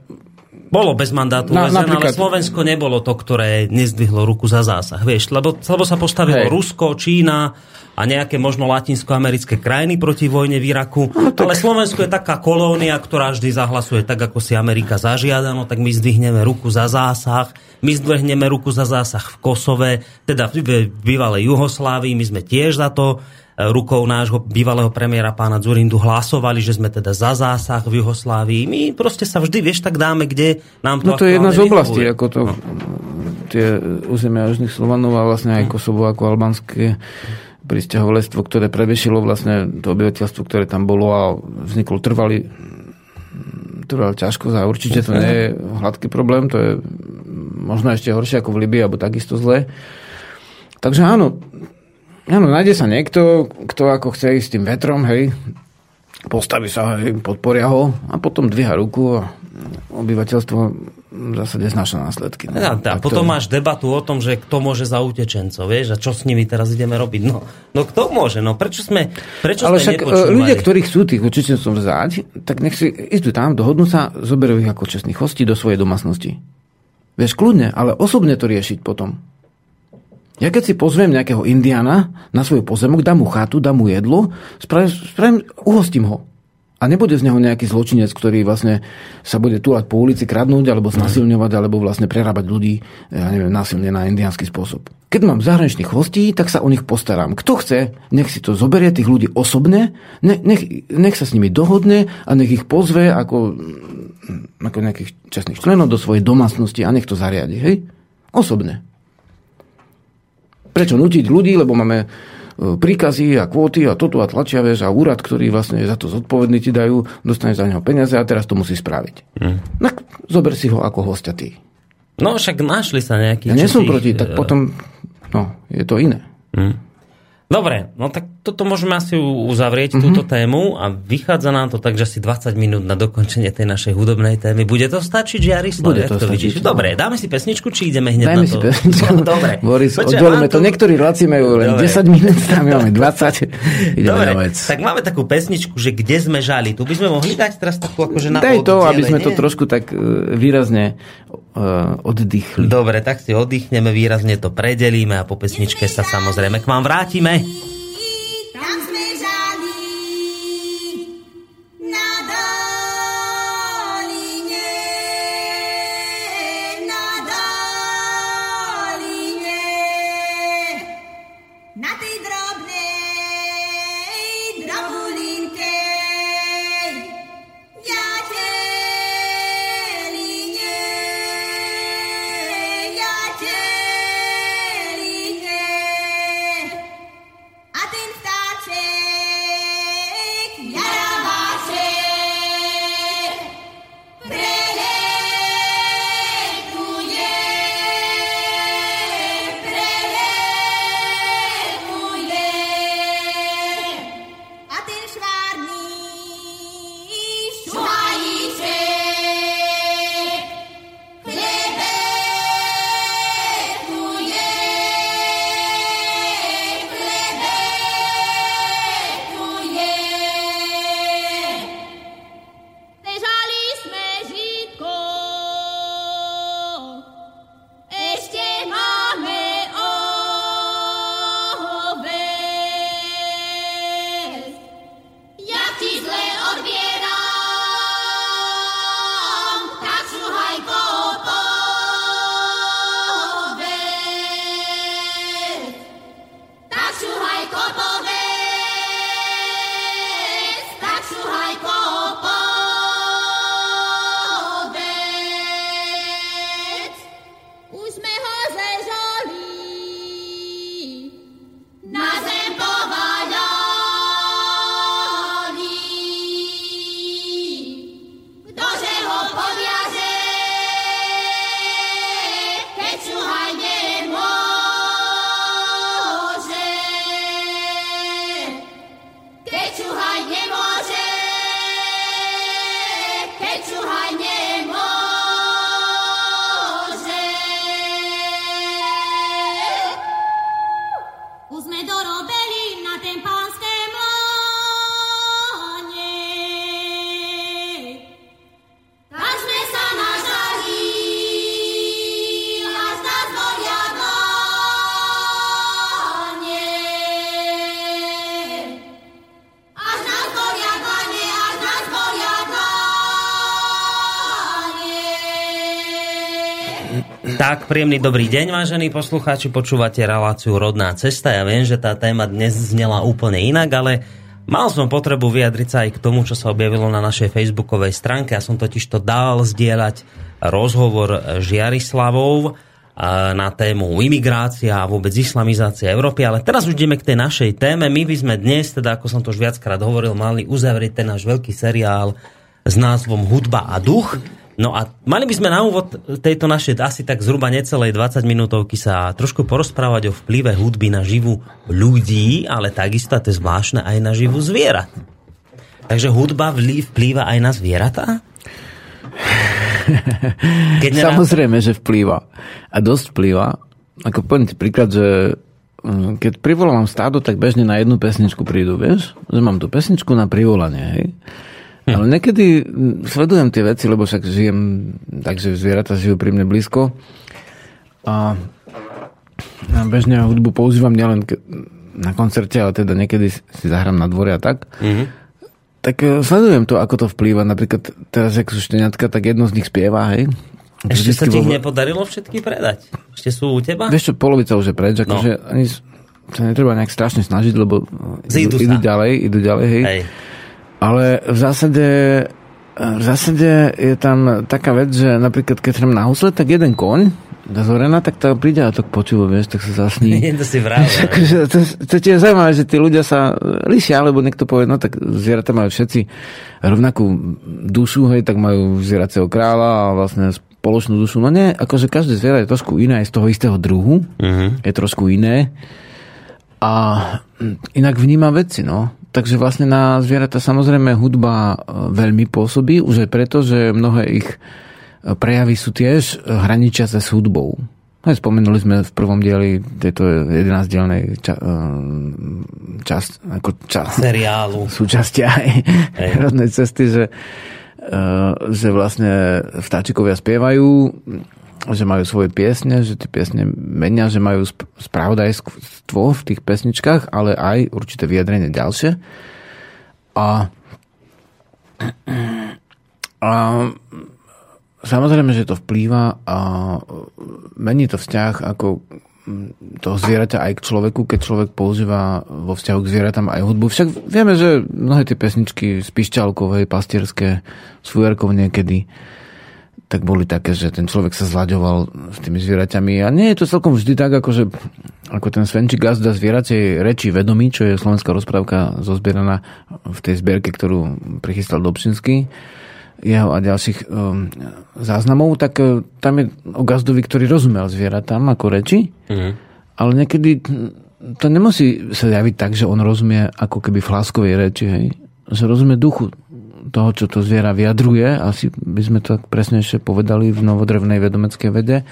bolo bez mandátu na, OSN, napríklad... ale Slovensko nebolo to, ktoré nezdvihlo ruku za zásah. Vieš, lebo, lebo sa postavilo hej. Rusko, Čína a nejaké možno latinskoamerické krajiny proti vojne v Iraku. No, tak... Ale Slovensko je taká kolónia, ktorá vždy zahlasuje tak, ako si Amerika zažiada, no tak my zdvihneme ruku za zásah. My zdvihneme ruku za zásah v Kosove, teda v bývalej Juhoslávii, my sme tiež za to rukou nášho bývalého premiéra pána Zurindu hlasovali, že sme teda za zásah v Juhoslávii. My proste sa vždy, vieš, tak dáme, kde nám to No to je jedna z oblastí, ako to no. tie územia južných Slovanov a vlastne aj Kosovo ako albanské pristahovalectvo, ktoré prevešilo vlastne to obyvateľstvo, ktoré tam bolo a vznikol trvalý trvalý ťažko a určite to nie je hladký problém, to je možno ešte horšie ako v Libii, alebo takisto zle. Takže áno, Áno, nájde sa niekto, kto ako chce ísť s tým vetrom, hej, postaví sa, hej, podporia ho a potom dvíha ruku a obyvateľstvo v zásade znáša následky. No. Ja, a potom to... máš debatu o tom, že kto môže za utečencov, vieš, a čo s nimi teraz ideme robiť. No, no kto môže, no prečo sme, prečo Ale sme však e, ľudia, ktorí chcú tých utečencov vzáť, tak nech si idú tam, dohodnú sa, zoberú ich ako čestných hostí do svojej domácnosti. Vieš, kľudne, ale osobne to riešiť potom. Ja keď si pozvem nejakého Indiana na svoj pozemok, dám mu chatu, dám mu jedlo, spravím, spravím, uhostím ho. A nebude z neho nejaký zločinec, ktorý vlastne sa bude túlať po ulici, kradnúť, alebo znasilňovať, alebo vlastne prerábať ľudí, ja neviem, násilne na indiánsky spôsob. Keď mám zahraničných hostí, tak sa o nich postaram. Kto chce, nech si to zoberie tých ľudí osobne, nech, nech, sa s nimi dohodne a nech ich pozve ako, ako nejakých čestných členov do svojej domácnosti a nech to zariadi. Hej? Osobne. Prečo nutiť ľudí, lebo máme e, príkazy a kvóty a toto a tlačia vieš, a úrad, ktorý vlastne za to zodpovedný ti dajú, dostane za neho peniaze a teraz to musí spraviť. Mm. Tak zober si ho ako hostia ty. No však našli sa nejakí... Ja nie som proti, tak potom no, je to iné. Mm. Dobre, no tak toto môžeme asi uzavrieť, mm-hmm. túto tému a vychádza nám to tak, že asi 20 minút na dokončenie tej našej hudobnej témy. Bude to stačiť, Jarislav? Bude to, to. No. Dobre, dáme si pesničku, či ideme hneď Dajme na to? si pesničku. No, dobre. Boris, oddelíme to. tu- Niektorí relácie majú len Dobre. 10 minút, tam máme 20. Ideme Dobre, na vec. tak máme takú pesničku, že kde sme žali. Tu by sme mohli dať teraz takú akože na Daj to, aby sme to trošku tak e, výrazne uh, oddychli. Dobre, tak si oddychneme, výrazne to predelíme a po pesničke sa samozrejme k vám vrátime. Tam Tak, príjemný dobrý deň, vážení poslucháči, počúvate reláciu Rodná cesta. Ja viem, že tá téma dnes znela úplne inak, ale mal som potrebu vyjadriť sa aj k tomu, čo sa objavilo na našej facebookovej stránke. Ja som totiž to dal zdieľať rozhovor Žiarislavov na tému imigrácia a vôbec islamizácia Európy, ale teraz už ideme k tej našej téme. My by sme dnes, teda ako som to už viackrát hovoril, mali uzavrieť ten náš veľký seriál s názvom Hudba a duch. No a mali by sme na úvod tejto našej asi tak zhruba necelej 20 minútovky sa trošku porozprávať o vplyve hudby na živu ľudí, ale takisto, to je zvláštne, aj na živu zvierat. Takže hudba vplýva aj na zvieratá? Keď nerá- Samozrejme, že vplýva. A dosť vplýva. Ako poviem ti príklad, že mm, keď privolám stádo, tak bežne na jednu pesničku prídu, vieš? Že mám tu pesničku na privolanie, hej? Ale niekedy mm, sledujem tie veci, lebo však žijem, takže zvieratá žijú pri mne blízko. A bežne hudbu používam nielen na koncerte, ale teda niekedy si zahrám na dvore a tak. Tak e, sledujem to, ako to vplýva. Napríklad teraz, ak sú šteniatka, tak jedno z nich spieva, hej. Ešte sa ti ich nepodarilo všetky predať? Ešte sú u teba? Vieš čo, polovica už je preč, akože No. ani s- sa netreba nejak strašne snažiť, lebo Zídu idú, idú ďalej, idú ďalej, hej. Hej. Ale v zásade, v zásade je tam taká vec, že napríklad keď hrám na husle, tak jeden koň do zorena, tak to príde a to počúva, vieš, tak sa zasní. Je to si vravel. Akože to, to tiež je zaujímavé, že tí ľudia sa lišia, alebo niekto povie, no tak zvieratá majú všetci rovnakú dušu, hej, tak majú zvieracieho kráľa a vlastne spoločnú dušu. No nie, akože každé zviera je trošku iné, aj z toho istého druhu, Mhm. je trošku iné. A inak vníma veci, no. Takže vlastne na zvieratá samozrejme hudba e, veľmi pôsobí, už aj preto, že mnohé ich e, prejavy sú tiež hraničiace s hudbou. No, spomenuli sme v prvom dieli tejto 11-dielnej ča, e, časť, ako čas, Seriálu. súčasti aj rodnej cesty, že, že vlastne vtáčikovia spievajú, že majú svoje piesne, že tie piesne menia, že majú sp- spravodajstvo v tých pesničkách, ale aj určité vyjadrenie ďalšie. A, a samozrejme, že to vplýva a mení to vzťah ako toho zvieraťa aj k človeku, keď človek používa vo vzťahu k zvieratám aj hudbu. Však vieme, že mnohé tie pesničky z Pišťalkovej, pastierské, z Fujarkov niekedy, tak boli také, že ten človek sa zlaďoval s tými zvieraťami. A nie je to celkom vždy tak, ako, že, ako ten Svenčík Gazda zvieracej reči vedomí, čo je slovenská rozprávka zozbieraná v tej zbierke, ktorú prichystal Dobšinský jeho a ďalších um, záznamov, tak uh, tam je o Gazdovi, ktorý rozumel zvieratám ako reči, Mhm. ale niekedy to nemusí sa javiť tak, že on rozumie ako keby fláskovej reči, hej? že rozumie duchu toho, čo to zviera vyjadruje, asi by sme to presnejšie povedali v novodrevnej vedomeckej vede.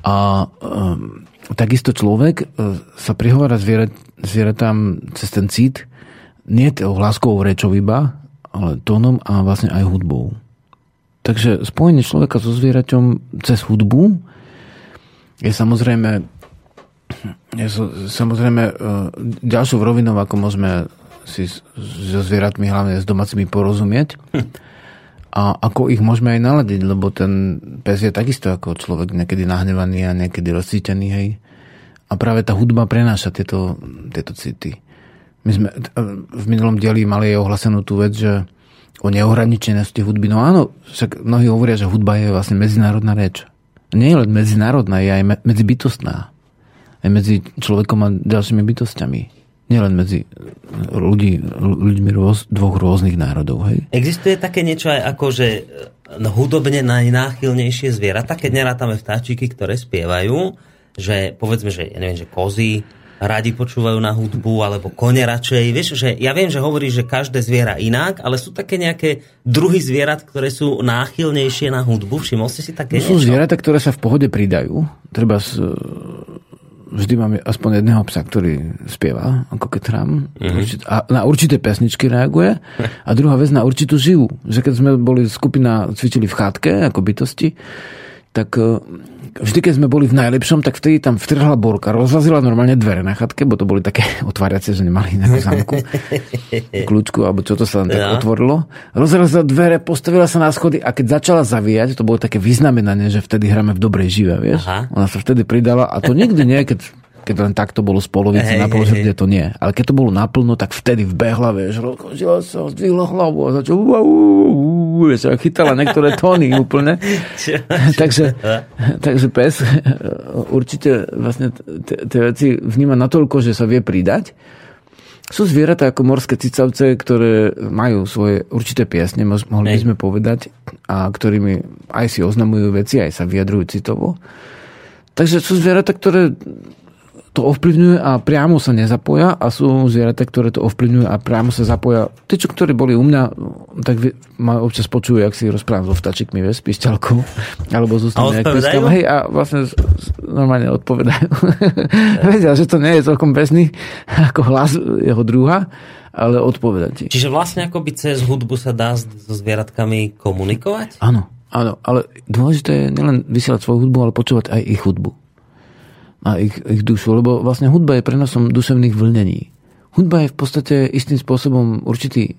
A um, takisto človek uh, sa prihovára zvierat, zvieratám cez ten cít, nie tou hláskovou rečou iba, ale tónom a vlastne aj hudbou. Takže spojenie človeka so zvieraťom cez hudbu je samozrejme je samozrejme e, ďalšou rovinou, ako môžeme si so zvieratmi, hlavne s domácimi porozumieť. A ako ich môžeme aj naladiť, lebo ten pes je takisto ako človek niekedy nahnevaný a niekedy rozcítený, hej. A práve tá hudba prenáša tieto, tieto city. My sme v minulom dieli mali aj ohlasenú tú vec, že o neohraničenosti hudby. No áno, však mnohí hovoria, že hudba je vlastne medzinárodná reč. Nie je len medzinárodná, je aj me- medzibytostná. Aj medzi človekom a ďalšími bytostiami. Nielen medzi ľudí, ľuďmi rôz, dvoch rôznych národov. Hej? Existuje také niečo aj ako, že no, hudobne najnáchylnejšie zvieratá, keď nerátame vtáčiky, ktoré spievajú, že povedzme, že ja neviem, že kozy radi počúvajú na hudbu, alebo kone radšej. Vieš, že ja viem, že hovorí, že každé zviera inak, ale sú také nejaké druhy zvierat, ktoré sú náchylnejšie na hudbu. Všimol ste si také Sú niečo? zvieratá, ktoré sa v pohode pridajú. Treba s, vždy máme aspoň jedného psa, ktorý spieva, ako keď hrám. Mm-hmm. A na určité pesničky reaguje. A druhá vec na určitú živu. Že keď sme boli skupina, cvičili v chátke, ako bytosti, tak vždy, keď sme boli v najlepšom, tak vtedy tam vtrhla borka, rozvazila normálne dvere na chatke, bo to boli také otváracie, že nemali nejakú zámku, kľúčku, alebo čo to sa len tak Ja. otvorilo. Rozrazila dvere, postavila sa na schody a keď začala zavíjať, to bolo také vyznamenanie, že vtedy hráme v dobrej žive, vieš? Aha. Ona sa vtedy pridala a to nikdy nie, keď keď len takto bolo z polovice Hej, na hej. to nie. Ale keď to bolo naplno, tak vtedy vbehla, vieš, rozkožila sa, zdvihla hlavu a začala wow, wow, wow, vieš, a chytala niektoré tóny úplne. takže, takže pes určite vlastne tie veci vníma natoľko, že sa vie pridať. Sú zvieratá ako morské cicavce, ktoré majú svoje určité piesne, mohli by sme povedať, a ktorými aj si oznamujú veci, aj sa vyjadrujú citovo. Takže sú zvieratá, ktoré to ovplyvňujú a priamo sa nezapoja a sú zvieratá, ktoré to ovplyvňujú a priamo sa zapoja. Tí, čo ktorí boli u mňa, tak ma občas počujú, jak si rozprávam so vtačikmi, vieš, s pišťalkou, alebo so A odpovedajú? hej, a vlastne normálne odpovedajú. Vedia, že to nie je celkom pesný ako hlas jeho druha, ale odpovedať ti. Čiže vlastne akoby cez hudbu sa dá s- so zvieratkami komunikovať? Áno, áno, ale dôležité je nielen vysielať svoju hudbu, ale počúvať aj ich hudbu. A ich, ich dušu, lebo vlastne hudba je prenosom duševných vlnení. Hudba je v podstate istým spôsobom určitý,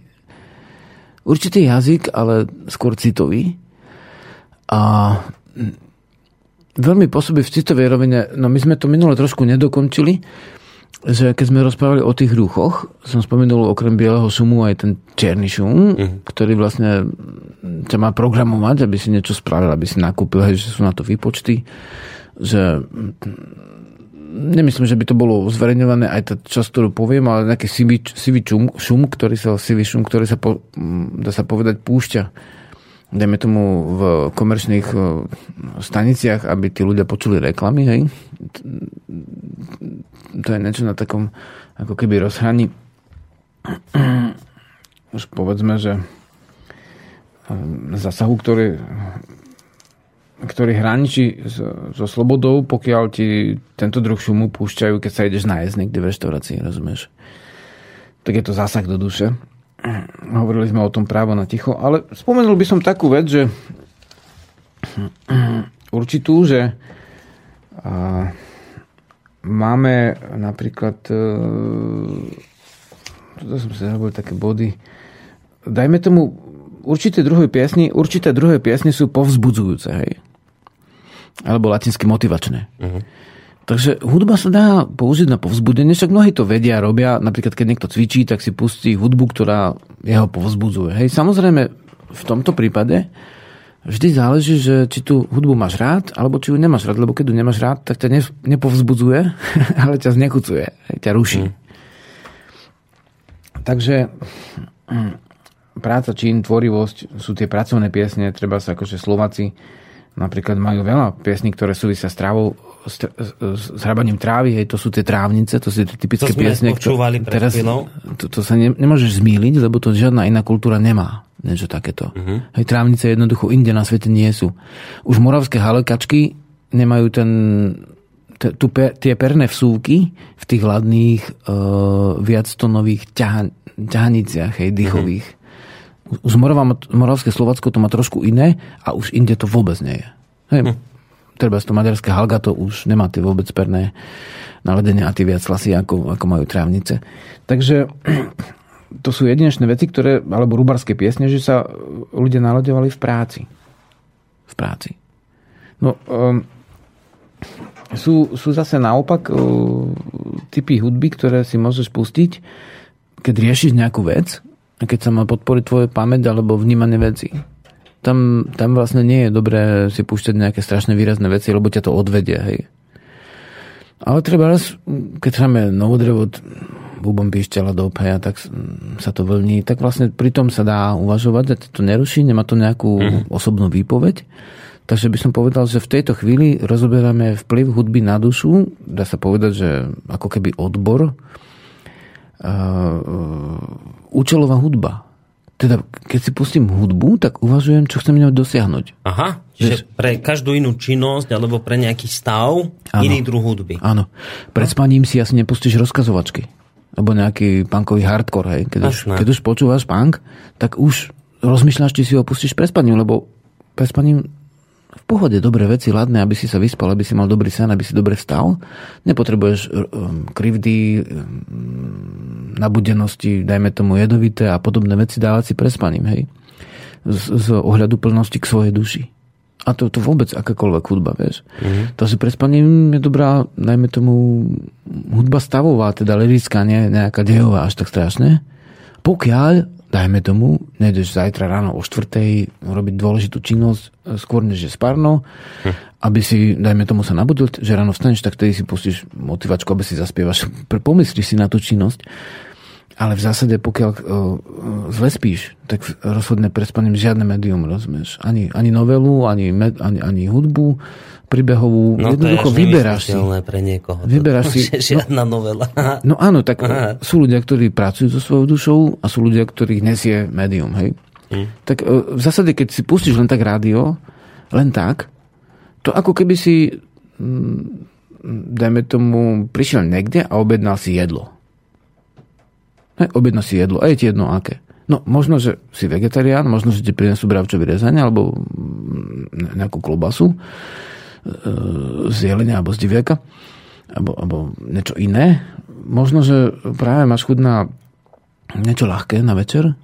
určitý jazyk, ale skôr citový. A veľmi pôsobí v citovej rovine, no my sme to minule trošku nedokončili, že keď sme rozprávali o tých ruchoch, som spomenul okrem bieleho šumu aj ten čierny šum, ktorý vlastne ťa má programovať, aby si niečo spravil, aby si nakúpil, hej, že sú na to výpočty, že nemyslím, že by to bolo zverejňované aj tá časť, ktorú poviem, ale nejaký sivý, sivý čum, šum, ktorý sa, sivý šum, ktorý sa, po, mm, dá sa povedať, púšťa dajme tomu v komerčných eh, staniciach, aby tí ľudia počuli reklamy, hej. to je niečo na takom ako keby rozhraní už povedzme, že zásahu, ktorý, ktorý hraničí so, slobodou, pokiaľ ti tento druh šumu púšťajú, keď sa ideš nájsť niekde v reštaurácii, rozumieš? Tak je to zásah do duše. Hovorili sme o tom právo na ticho, ale spomenul by som takú vec, že určitú, že máme napríklad e, to som si zarobil také body dajme tomu určité druhé piesni, určité druhé piesne sú povzbudzujúce, hej. Alebo latinsky motivačné. Uh-huh. Takže hudba sa dá použiť na povzbudenie, však mnohí to vedia, robia, napríklad keď niekto cvičí, tak si pustí hudbu, ktorá jeho povzbudzuje. Hej, samozrejme, v tomto prípade vždy záleží, že či tú hudbu máš rád, alebo či ju nemáš rád, lebo keď ju nemáš rád, tak ťa ne, nepovzbudzuje, ale ťa znekucuje, hej, ťa ruší. Mm. Takže práca, čin, tvorivosť sú tie pracovné piesne, treba sa akože Slováci napríklad majú veľa piesní, ktoré súvisia s trávou, s, s hrabaním trávy, hej, to sú tie trávnice, to sú tie typické to piesne. pred teraz, to, to, sa ne, nemôžeš zmýliť, lebo to žiadna iná kultúra nemá. Niečo takéto. Uh-huh. Hej, trávnice jednoducho inde na svete nie sú. Už moravské halekačky nemajú ten t- tu pe, tie perné vsúky v tých hladných uh, viactonových ťahan, ťahaniciach, hej, dýchových. Uh-huh už Morava, Moravské Slovacko to má trošku iné a už inde to vôbec nie je. Hej, hm. Treba to maďarské halga to už nemá tie vôbec perné naledenia a tie viac hlasy, ako, ako majú trávnice. Takže to sú jedinečné veci, ktoré, alebo rubarské piesne, že sa ľudia naledovali v práci. V práci. No, um, sú, sú zase naopak uh, typy hudby, ktoré si môžeš pustiť, keď riešiš nejakú vec keď sa má podporiť tvoje pamäť alebo vnímanie veci. Tam, tam vlastne nie je dobré si púšťať nejaké strašne výrazné veci, lebo ťa to odvedie, hej. Ale treba raz, keď máme novodrevo bubom píšťala do opeja, tak sa to vlní, tak vlastne pri tom sa dá uvažovať, že to neruší, nemá to nejakú mm. osobnú výpoveď. Takže by som povedal, že v tejto chvíli rozoberáme vplyv hudby na dušu, dá sa povedať, že ako keby odbor, účelová hudba. Teda, keď si pustím hudbu, tak uvažujem, čo chcem ňou dosiahnuť. Aha, čiže pre každú inú činnosť alebo pre nejaký stav ano, iný druh hudby. Áno. Pred no? spaním si asi nepustíš rozkazovačky. Alebo nejaký punkový hardcore, hej. Keď, už, keď už počúvaš punk, tak už rozmýšľaš, či si ho pustíš pred spaním, lebo pred spaním pohode dobré veci, ladné, aby si sa vyspal, aby si mal dobrý sen, aby si dobre vstal. Nepotrebuješ um, krivdy, um, nabudenosti, dajme tomu jedovité a podobné veci dávať si prespaním, hej. Z, z ohľadu plnosti k svojej duši. A to, to vôbec akákoľvek hudba, vieš. Mm-hmm. To si prespaním je dobrá, dajme tomu, hudba stavová, teda lirická, nie nejaká dejová až tak strašne. Pokiaľ dajme tomu, nejdeš zajtra ráno o štvrtej robiť dôležitú činnosť e, skôr než je spárno, hm. aby si, dajme tomu sa nabudil, že ráno vstaneš, tak tedy si pustíš motivačku, aby si zaspievaš. Pomyslíš si na tú činnosť. Ale v zásade, pokiaľ uh, zle spíš, tak rozhodne prespaním žiadne médium, rozumieš? Ani, ani novelu, ani, med, ani, ani hudbu, príbehovú. No, Jednoducho vyberáš si. pre niekoho. Vyberáš si. Žiadna no, novela. No áno, tak Aha. sú ľudia, ktorí pracujú so svojou dušou a sú ľudia, ktorých nesie médium, hej. Hm. Tak e, v zásade, keď si pustíš len tak rádio, len tak, to ako keby si mm, dajme tomu, prišiel niekde a objednal si jedlo. Hej, objednal si jedlo. A je ti jedno aké. No, možno, že si vegetarián, možno, že ti prinesú bravčový rezaň alebo mm, nejakú klobasu z jelenia alebo z diviaka alebo, alebo niečo iné. Možno, že práve máš chuť na niečo ľahké na večer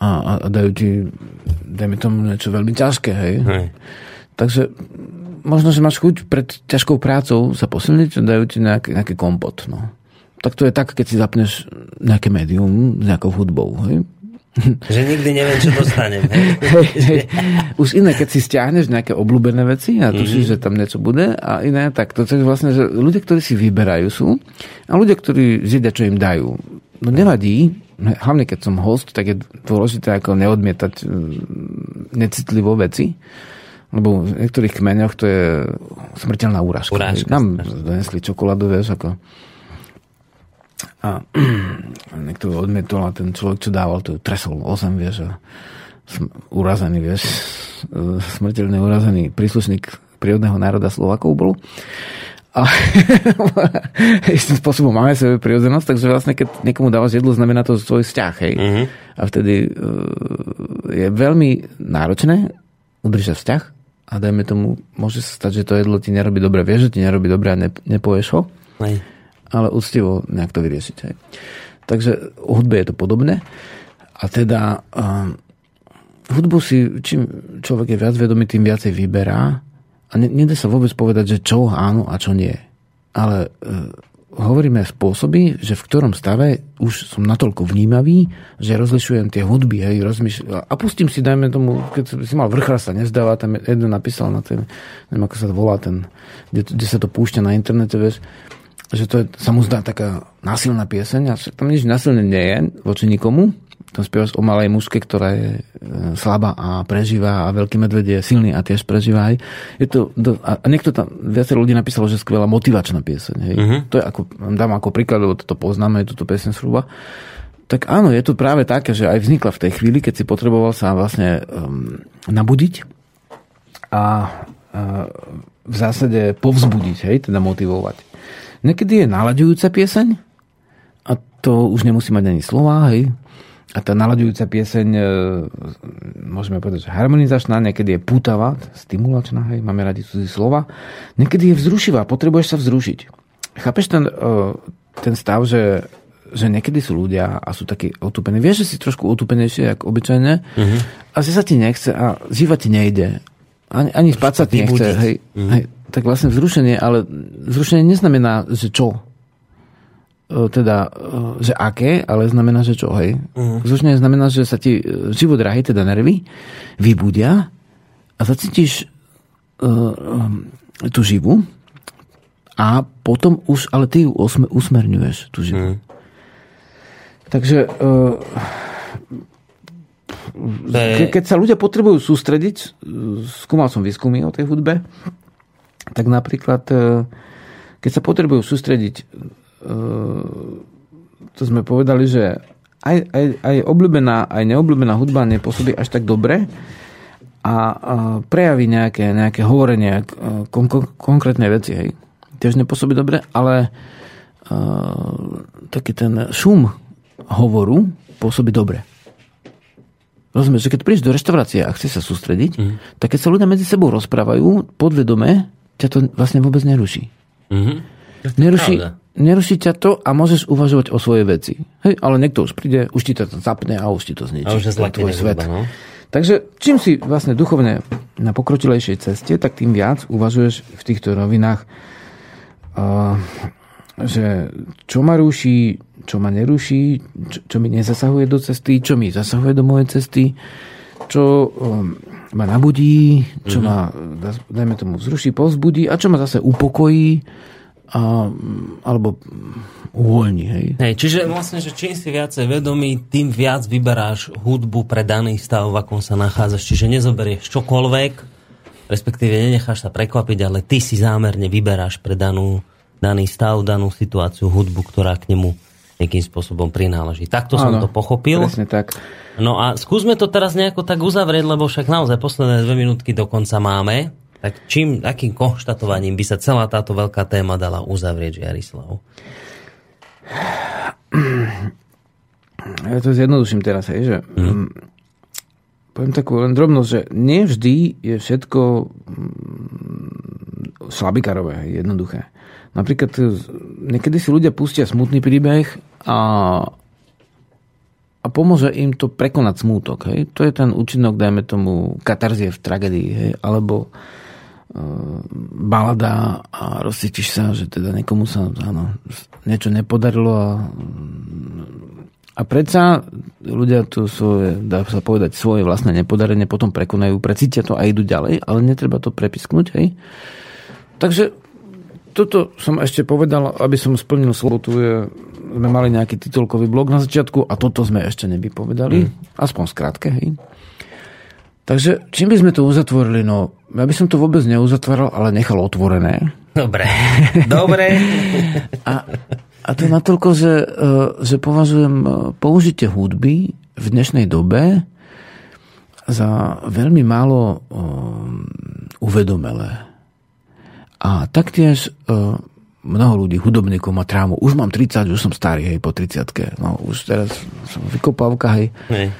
a, a, a dajú ti, dajme tomu niečo veľmi ťažké, hej. hej. Takže možno, že máš chuť pred ťažkou prácou sa posilniť a dajú ti nejaký, nejaký kompot, no. Tak to je tak, keď si zapneš nejaké médium s nejakou hudbou, hej. Že nikdy neviem, čo dostanem. Hej? Hej. Už iné, keď si stiahneš nejaké obľúbené veci a tušíš, mm-hmm. že tam niečo bude a iné, tak to je vlastne, že ľudia, ktorí si vyberajú sú a ľudia, ktorí zjedia, čo im dajú. No nevadí, hlavne keď som host, tak je dôležité ako neodmietať necitlivo veci, lebo v niektorých kmeňoch to je smrteľná úražka. Urážka, Nám donesli čokoládu, vieš, ako a niekto odmietol a ten človek, čo dával, to tresol 8, vieš, a sm- urazený, vieš, e, smrteľne urazený príslušník prírodného národa Slovakov bol. A istým spôsobom máme sebe prirodzenosť, takže vlastne keď niekomu dávaš jedlo, znamená to svoj vzťah, hej. Mhm. A vtedy uh, je veľmi náročné udržať vzťah a dajme tomu, môže sa stať, že to jedlo ti nerobí dobre, vieš, že ti nerobí dobre a ne, nepovieš ho, Hej. Ale úctivo nejak to vyriešiť. Hej. Takže u hudbe je to podobné. A teda um, hudbu si, čím človek je viac vedomý, tým viacej vyberá a ne, nedá sa vôbec povedať, že čo áno a čo nie. Ale uh, hovoríme spôsoby, že v ktorom stave už som natoľko vnímavý, že rozlišujem tie hudby hej, rozmýšľam, a pustím si, dajme tomu, keď si mal vrchra sa nezdáva, tam jeden napísal na ten, neviem ako sa to volá, ten, kde, kde sa to púšťa na internete, vieš, že to je, sa mu zdá taká násilná pieseň a tam nič násilné nie je voči nikomu. Tam spievaš o malej mužke, ktorá je e, slabá a prežíva a veľký medved je silný a tiež prežíva aj. Je to, a niekto tam, viacero ľudí napísalo, že skvelá motivačná pieseň. Hej. Mhm. To je ako, dám ako príklad, lebo toto poznáme, túto pieseň zhruba. Tak áno, je to práve také, že aj vznikla v tej chvíli, keď si potreboval sa vlastne um, nabudiť a uh, v zásade povzbudiť, hej, teda motivovať. Niekedy je nalaďujúca pieseň a to už nemusí mať ani slova, hej. A tá nalaďujúca pieseň, e, môžeme povedať, že harmonizačná, niekedy je pútavá, stimulačná, hej, máme radi cudzí slova. Niekedy je vzrušivá, potrebuješ sa vzrušiť. Chápeš ten, e, ten stav, že, že niekedy sú ľudia a sú takí otúpení. Vieš, že si trošku otúpenejšie, ako obyčajne, uh-huh. a že sa ti nechce a žívať ti nejde. Ani, ani spať sa ti nechce. Hej, hej, tak vlastne vzrušenie, ale vzrušenie neznamená, že čo? E, teda, e, že aké, ale znamená, že čo, hej. Uh-huh. Vzrušenie znamená, že sa ti e, život drahý, teda nervy, vybudia a zacítiš uh, tú živu a potom už, ale ty ju osme, usmerňuješ, tú živu. Uh-huh. Takže uh, ke, keď sa ľudia potrebujú sústrediť, skúmal som výskumy o tej hudbe, tak napríklad, e, keď sa potrebujú sústrediť, e, to sme povedali, že aj, aj, aj obľúbená, aj neobľúbená hudba nepôsobí až tak dobre a, prejaví nejaké, nejaké hovorenie, e, kon, kon, konkrétne veci, hej. Tiež nepôsobí dobre, ale uh, taký ten šum hovoru pôsobí dobre. Rozumieš, že keď prídeš do reštaurácie a chceš sa sústrediť, mm. tak keď sa ľudia medzi sebou rozprávajú, podvedome, ťa to vlastne vôbec neruší. Mhm. Neruší, neruší ťa to a môžeš uvažovať o svojej veci. Hej, ale niekto už príde, už ti to zapne a už ti to zničí. A už tvoj svet. no. Takže čím si vlastne duchovne na pokročilejšej ceste, tak tým viac uvažuješ v týchto rovinách, uh, že čo ma ruší, čo ma neruší, čo, čo mi nezasahuje do cesty, čo mi zasahuje do mojej cesty, čo um, ma nabudí, čo mm-hmm. ma, dá- dajme tomu, vzruší, povzbudí a čo ma zase upokojí a, alebo uvoľní. Hej. Hej, čiže vlastne, že čím si viacej vedomý, tým viac vyberáš hudbu pre daný stav, v akom sa nachádzaš. Čiže nezoberieš čokoľvek, respektíve nenecháš sa prekvapiť, ale ty si zámerne vyberáš pre danú, daný stav, danú situáciu hudbu, ktorá k nemu nejakým spôsobom prináleží. Takto som Áno, to pochopil. Presne tak. No a skúsme to teraz nejako tak uzavrieť, lebo však naozaj posledné dve minútky dokonca máme. Tak čím, akým konštatovaním by sa celá táto veľká téma dala uzavrieť, Jarislav? Ja to zjednoduším teraz, hej, že mm. poviem takú len drobnosť, že nie vždy je všetko mm, slabikarové, jednoduché. Napríklad niekedy si ľudia pustia smutný príbeh a, a pomôže im to prekonať smútok. Hej. To je ten účinok, dajme tomu, katarzie v tragédii, hej, alebo e, balada a rozcítiš sa, že teda niekomu sa áno, niečo nepodarilo a a predsa ľudia to svoje, dá sa povedať, svoje vlastné nepodarenie potom prekonajú, precítia to a idú ďalej, ale netreba to prepisknúť, hej. Takže toto som ešte povedal, aby som splnil slovo, tu je, sme mali nejaký titulkový blok na začiatku a toto sme ešte nevypovedali, mm. aspoň skrátke, hej. Takže čím by sme to uzatvorili? No, ja by som to vôbec neuzatváral, ale nechal otvorené. Dobre. Dobre. A A to natoľko, že, e, že považujem e, použitie hudby v dnešnej dobe za veľmi málo um, uvedomelé. A taktiež uh, mnoho ľudí, hudobníkov má trámu. Už mám 30, už som starý, hej, po 30 No, už teraz som vykopávka, hej. hej.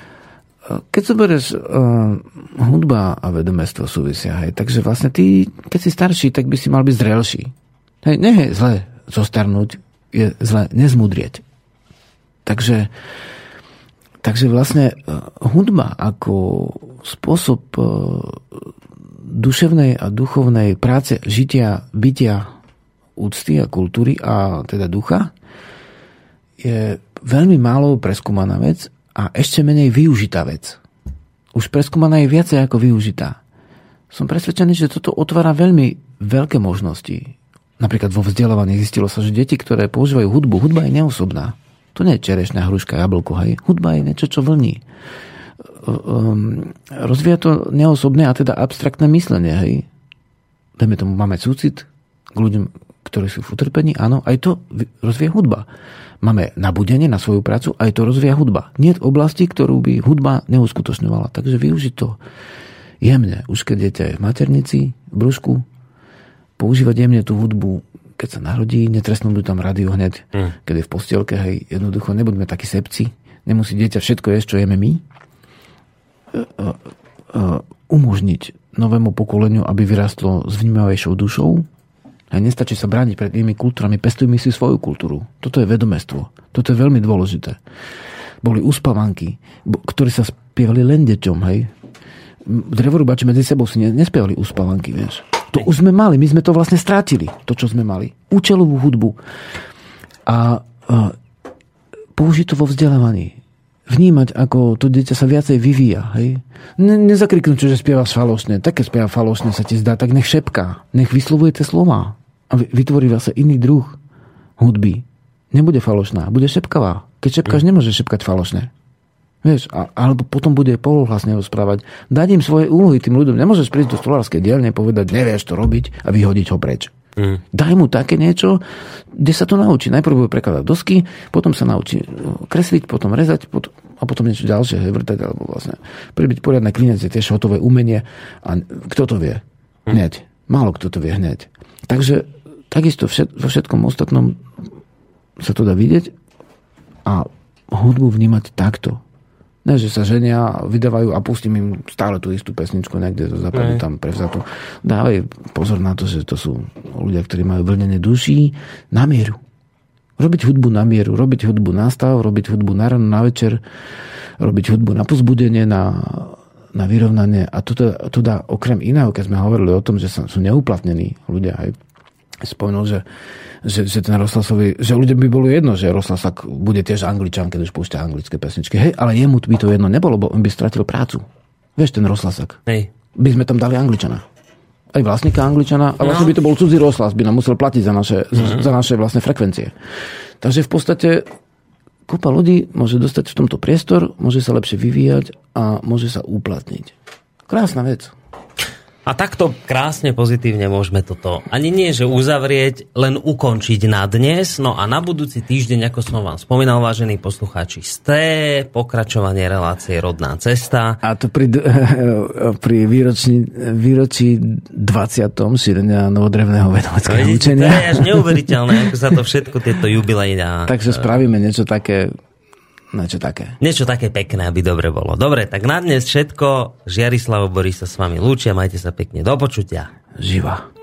Keď zoberieš, uh, hudba a vedomestvo súvisia, hej, takže vlastne ty, keď si starší, tak by si mal byť zrelší. Hej, nie je zle zostarnúť, je zle nezmudrieť. Takže, takže vlastne hudba ako spôsob duševnej a duchovnej práce, žitia, bytia, úcty a kultúry a teda ducha je veľmi málo preskúmaná vec a ešte menej využitá vec. Už preskúmaná je viacej ako využitá. Som presvedčený, že toto otvára veľmi veľké možnosti. Napríklad vo vzdelávaní zistilo sa, že deti, ktoré používajú hudbu, hudba je neosobná. To nie je čerešná hruška, jablko, hej. Hudba je niečo, čo vlní. Um, rozvíja to neosobné a teda abstraktné myslenie, hej. Dajme tomu, máme súcit k ľuďom, ktorí sú v utrpení, áno, aj to rozvíja hudba máme nabudenie na svoju prácu, aj to rozvíja hudba. Nie v oblasti, ktorú by hudba neuskutočňovala. Takže využiť to jemne. Už keď dieťa je v maternici, v brúšku, používať jemne tú hudbu, keď sa narodí, netresnú tam rádio hneď, mm. keď je v postielke, hej, jednoducho nebuďme takí sepci, nemusí dieťa všetko jesť, čo jeme my. E, e, e, umožniť novému pokoleniu, aby vyrastlo s vnímavejšou dušou, a nestačí sa brániť pred inými kultúrami, pestujme si svoju kultúru. Toto je vedomestvo. Toto je veľmi dôležité. Boli uspavanky, ktorí sa spievali len deťom, hej. Drevorubáči medzi sebou si nespievali uspavanky, vieš. To už sme mali, my sme to vlastne strátili, to, čo sme mali. Účelovú hudbu. A, a použiť to vo vzdelávaní. Vnímať, ako to dieťa sa viacej vyvíja. Hej? Ne, nezakriknúť, že spieva falošne. Také spieva falošne sa ti zdá, tak nech šepká. Nech vyslovuje tie slova a vytvorí sa iný druh hudby. Nebude falošná, bude šepkavá. Keď šepkáš, mm. nemôžeš šepkať falošne. Vieš, a, alebo potom bude poluhlasne rozprávať. Dať im svoje úlohy tým ľuďom. Nemôžeš prísť do stolárskej dielne, povedať, nevieš to robiť a vyhodiť ho preč. Mm. Daj mu také niečo, kde sa to naučí. Najprv bude prekladať dosky, potom sa naučí no, kresliť, potom rezať potom, a potom niečo ďalšie, vrtať, alebo vlastne pribyť poriadne klinec je tiež hotové umenie. A kto to vie? Mm. Hneď. Málo kto to vie hneď. Takže Takisto všet, vo všetkom ostatnom sa to dá vidieť a hudbu vnímať takto. Ne, že sa ženia, vydávajú a pustím im stále tú istú pesničku niekde zo západu tam prevzatú. Dávaj pozor na to, že to sú ľudia, ktorí majú vlnené duší na mieru. Robiť hudbu na mieru, robiť hudbu na stav, robiť hudbu na ráno, na večer, robiť hudbu na pozbudenie, na, na vyrovnanie. A to, to dá okrem iného, keď sme hovorili o tom, že sú neuplatnení ľudia aj spomenul, že, že, že ten Roslasový, že ľudia by bolo jedno, že Roslasak bude tiež angličan, keď už púšťa anglické pesničky. Hej, ale jemu by to jedno nebolo, bo on by stratil prácu. Vieš, ten Roslasak. Hej. By sme tam dali angličana. Aj vlastníka angličana, a vlastne no. by to bol cudzí rozhlas, by nám musel platiť za naše, mm-hmm. za naše vlastné frekvencie. Takže v podstate kopa ľudí môže dostať v tomto priestor, môže sa lepšie vyvíjať a môže sa uplatniť. Krásna vec. A takto krásne pozitívne môžeme toto ani nie, že uzavrieť, len ukončiť na dnes. No a na budúci týždeň, ako som vám spomínal, vážení poslucháči, sté pokračovanie relácie Rodná cesta. A to pri, pri výročí, výročí 20. šírenia novodrevného vedomeckého učenia. To je až neuveriteľné, ako sa to všetko tieto jubilejná... Takže spravíme niečo také Niečo také. Niečo také pekné, aby dobre bolo. Dobre, tak na dnes všetko. Žiarislav Boris sa s vami lúčia. Majte sa pekne. Do počutia. Živa.